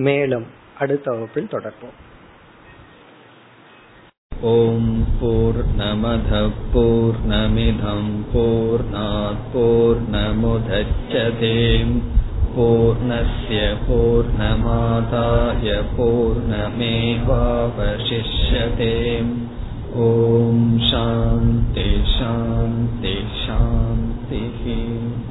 மேலும் அடுத்த வகுப்பில் தொடர்போம் ॐ पूर्नमधपूर्नमिधम्पूर्णापूर्नमुधच्छते पूर्णस्य पूर्णमादाय पूर्णमेवावशिष्यते ॐ शान्ति शान्ति शान्तिः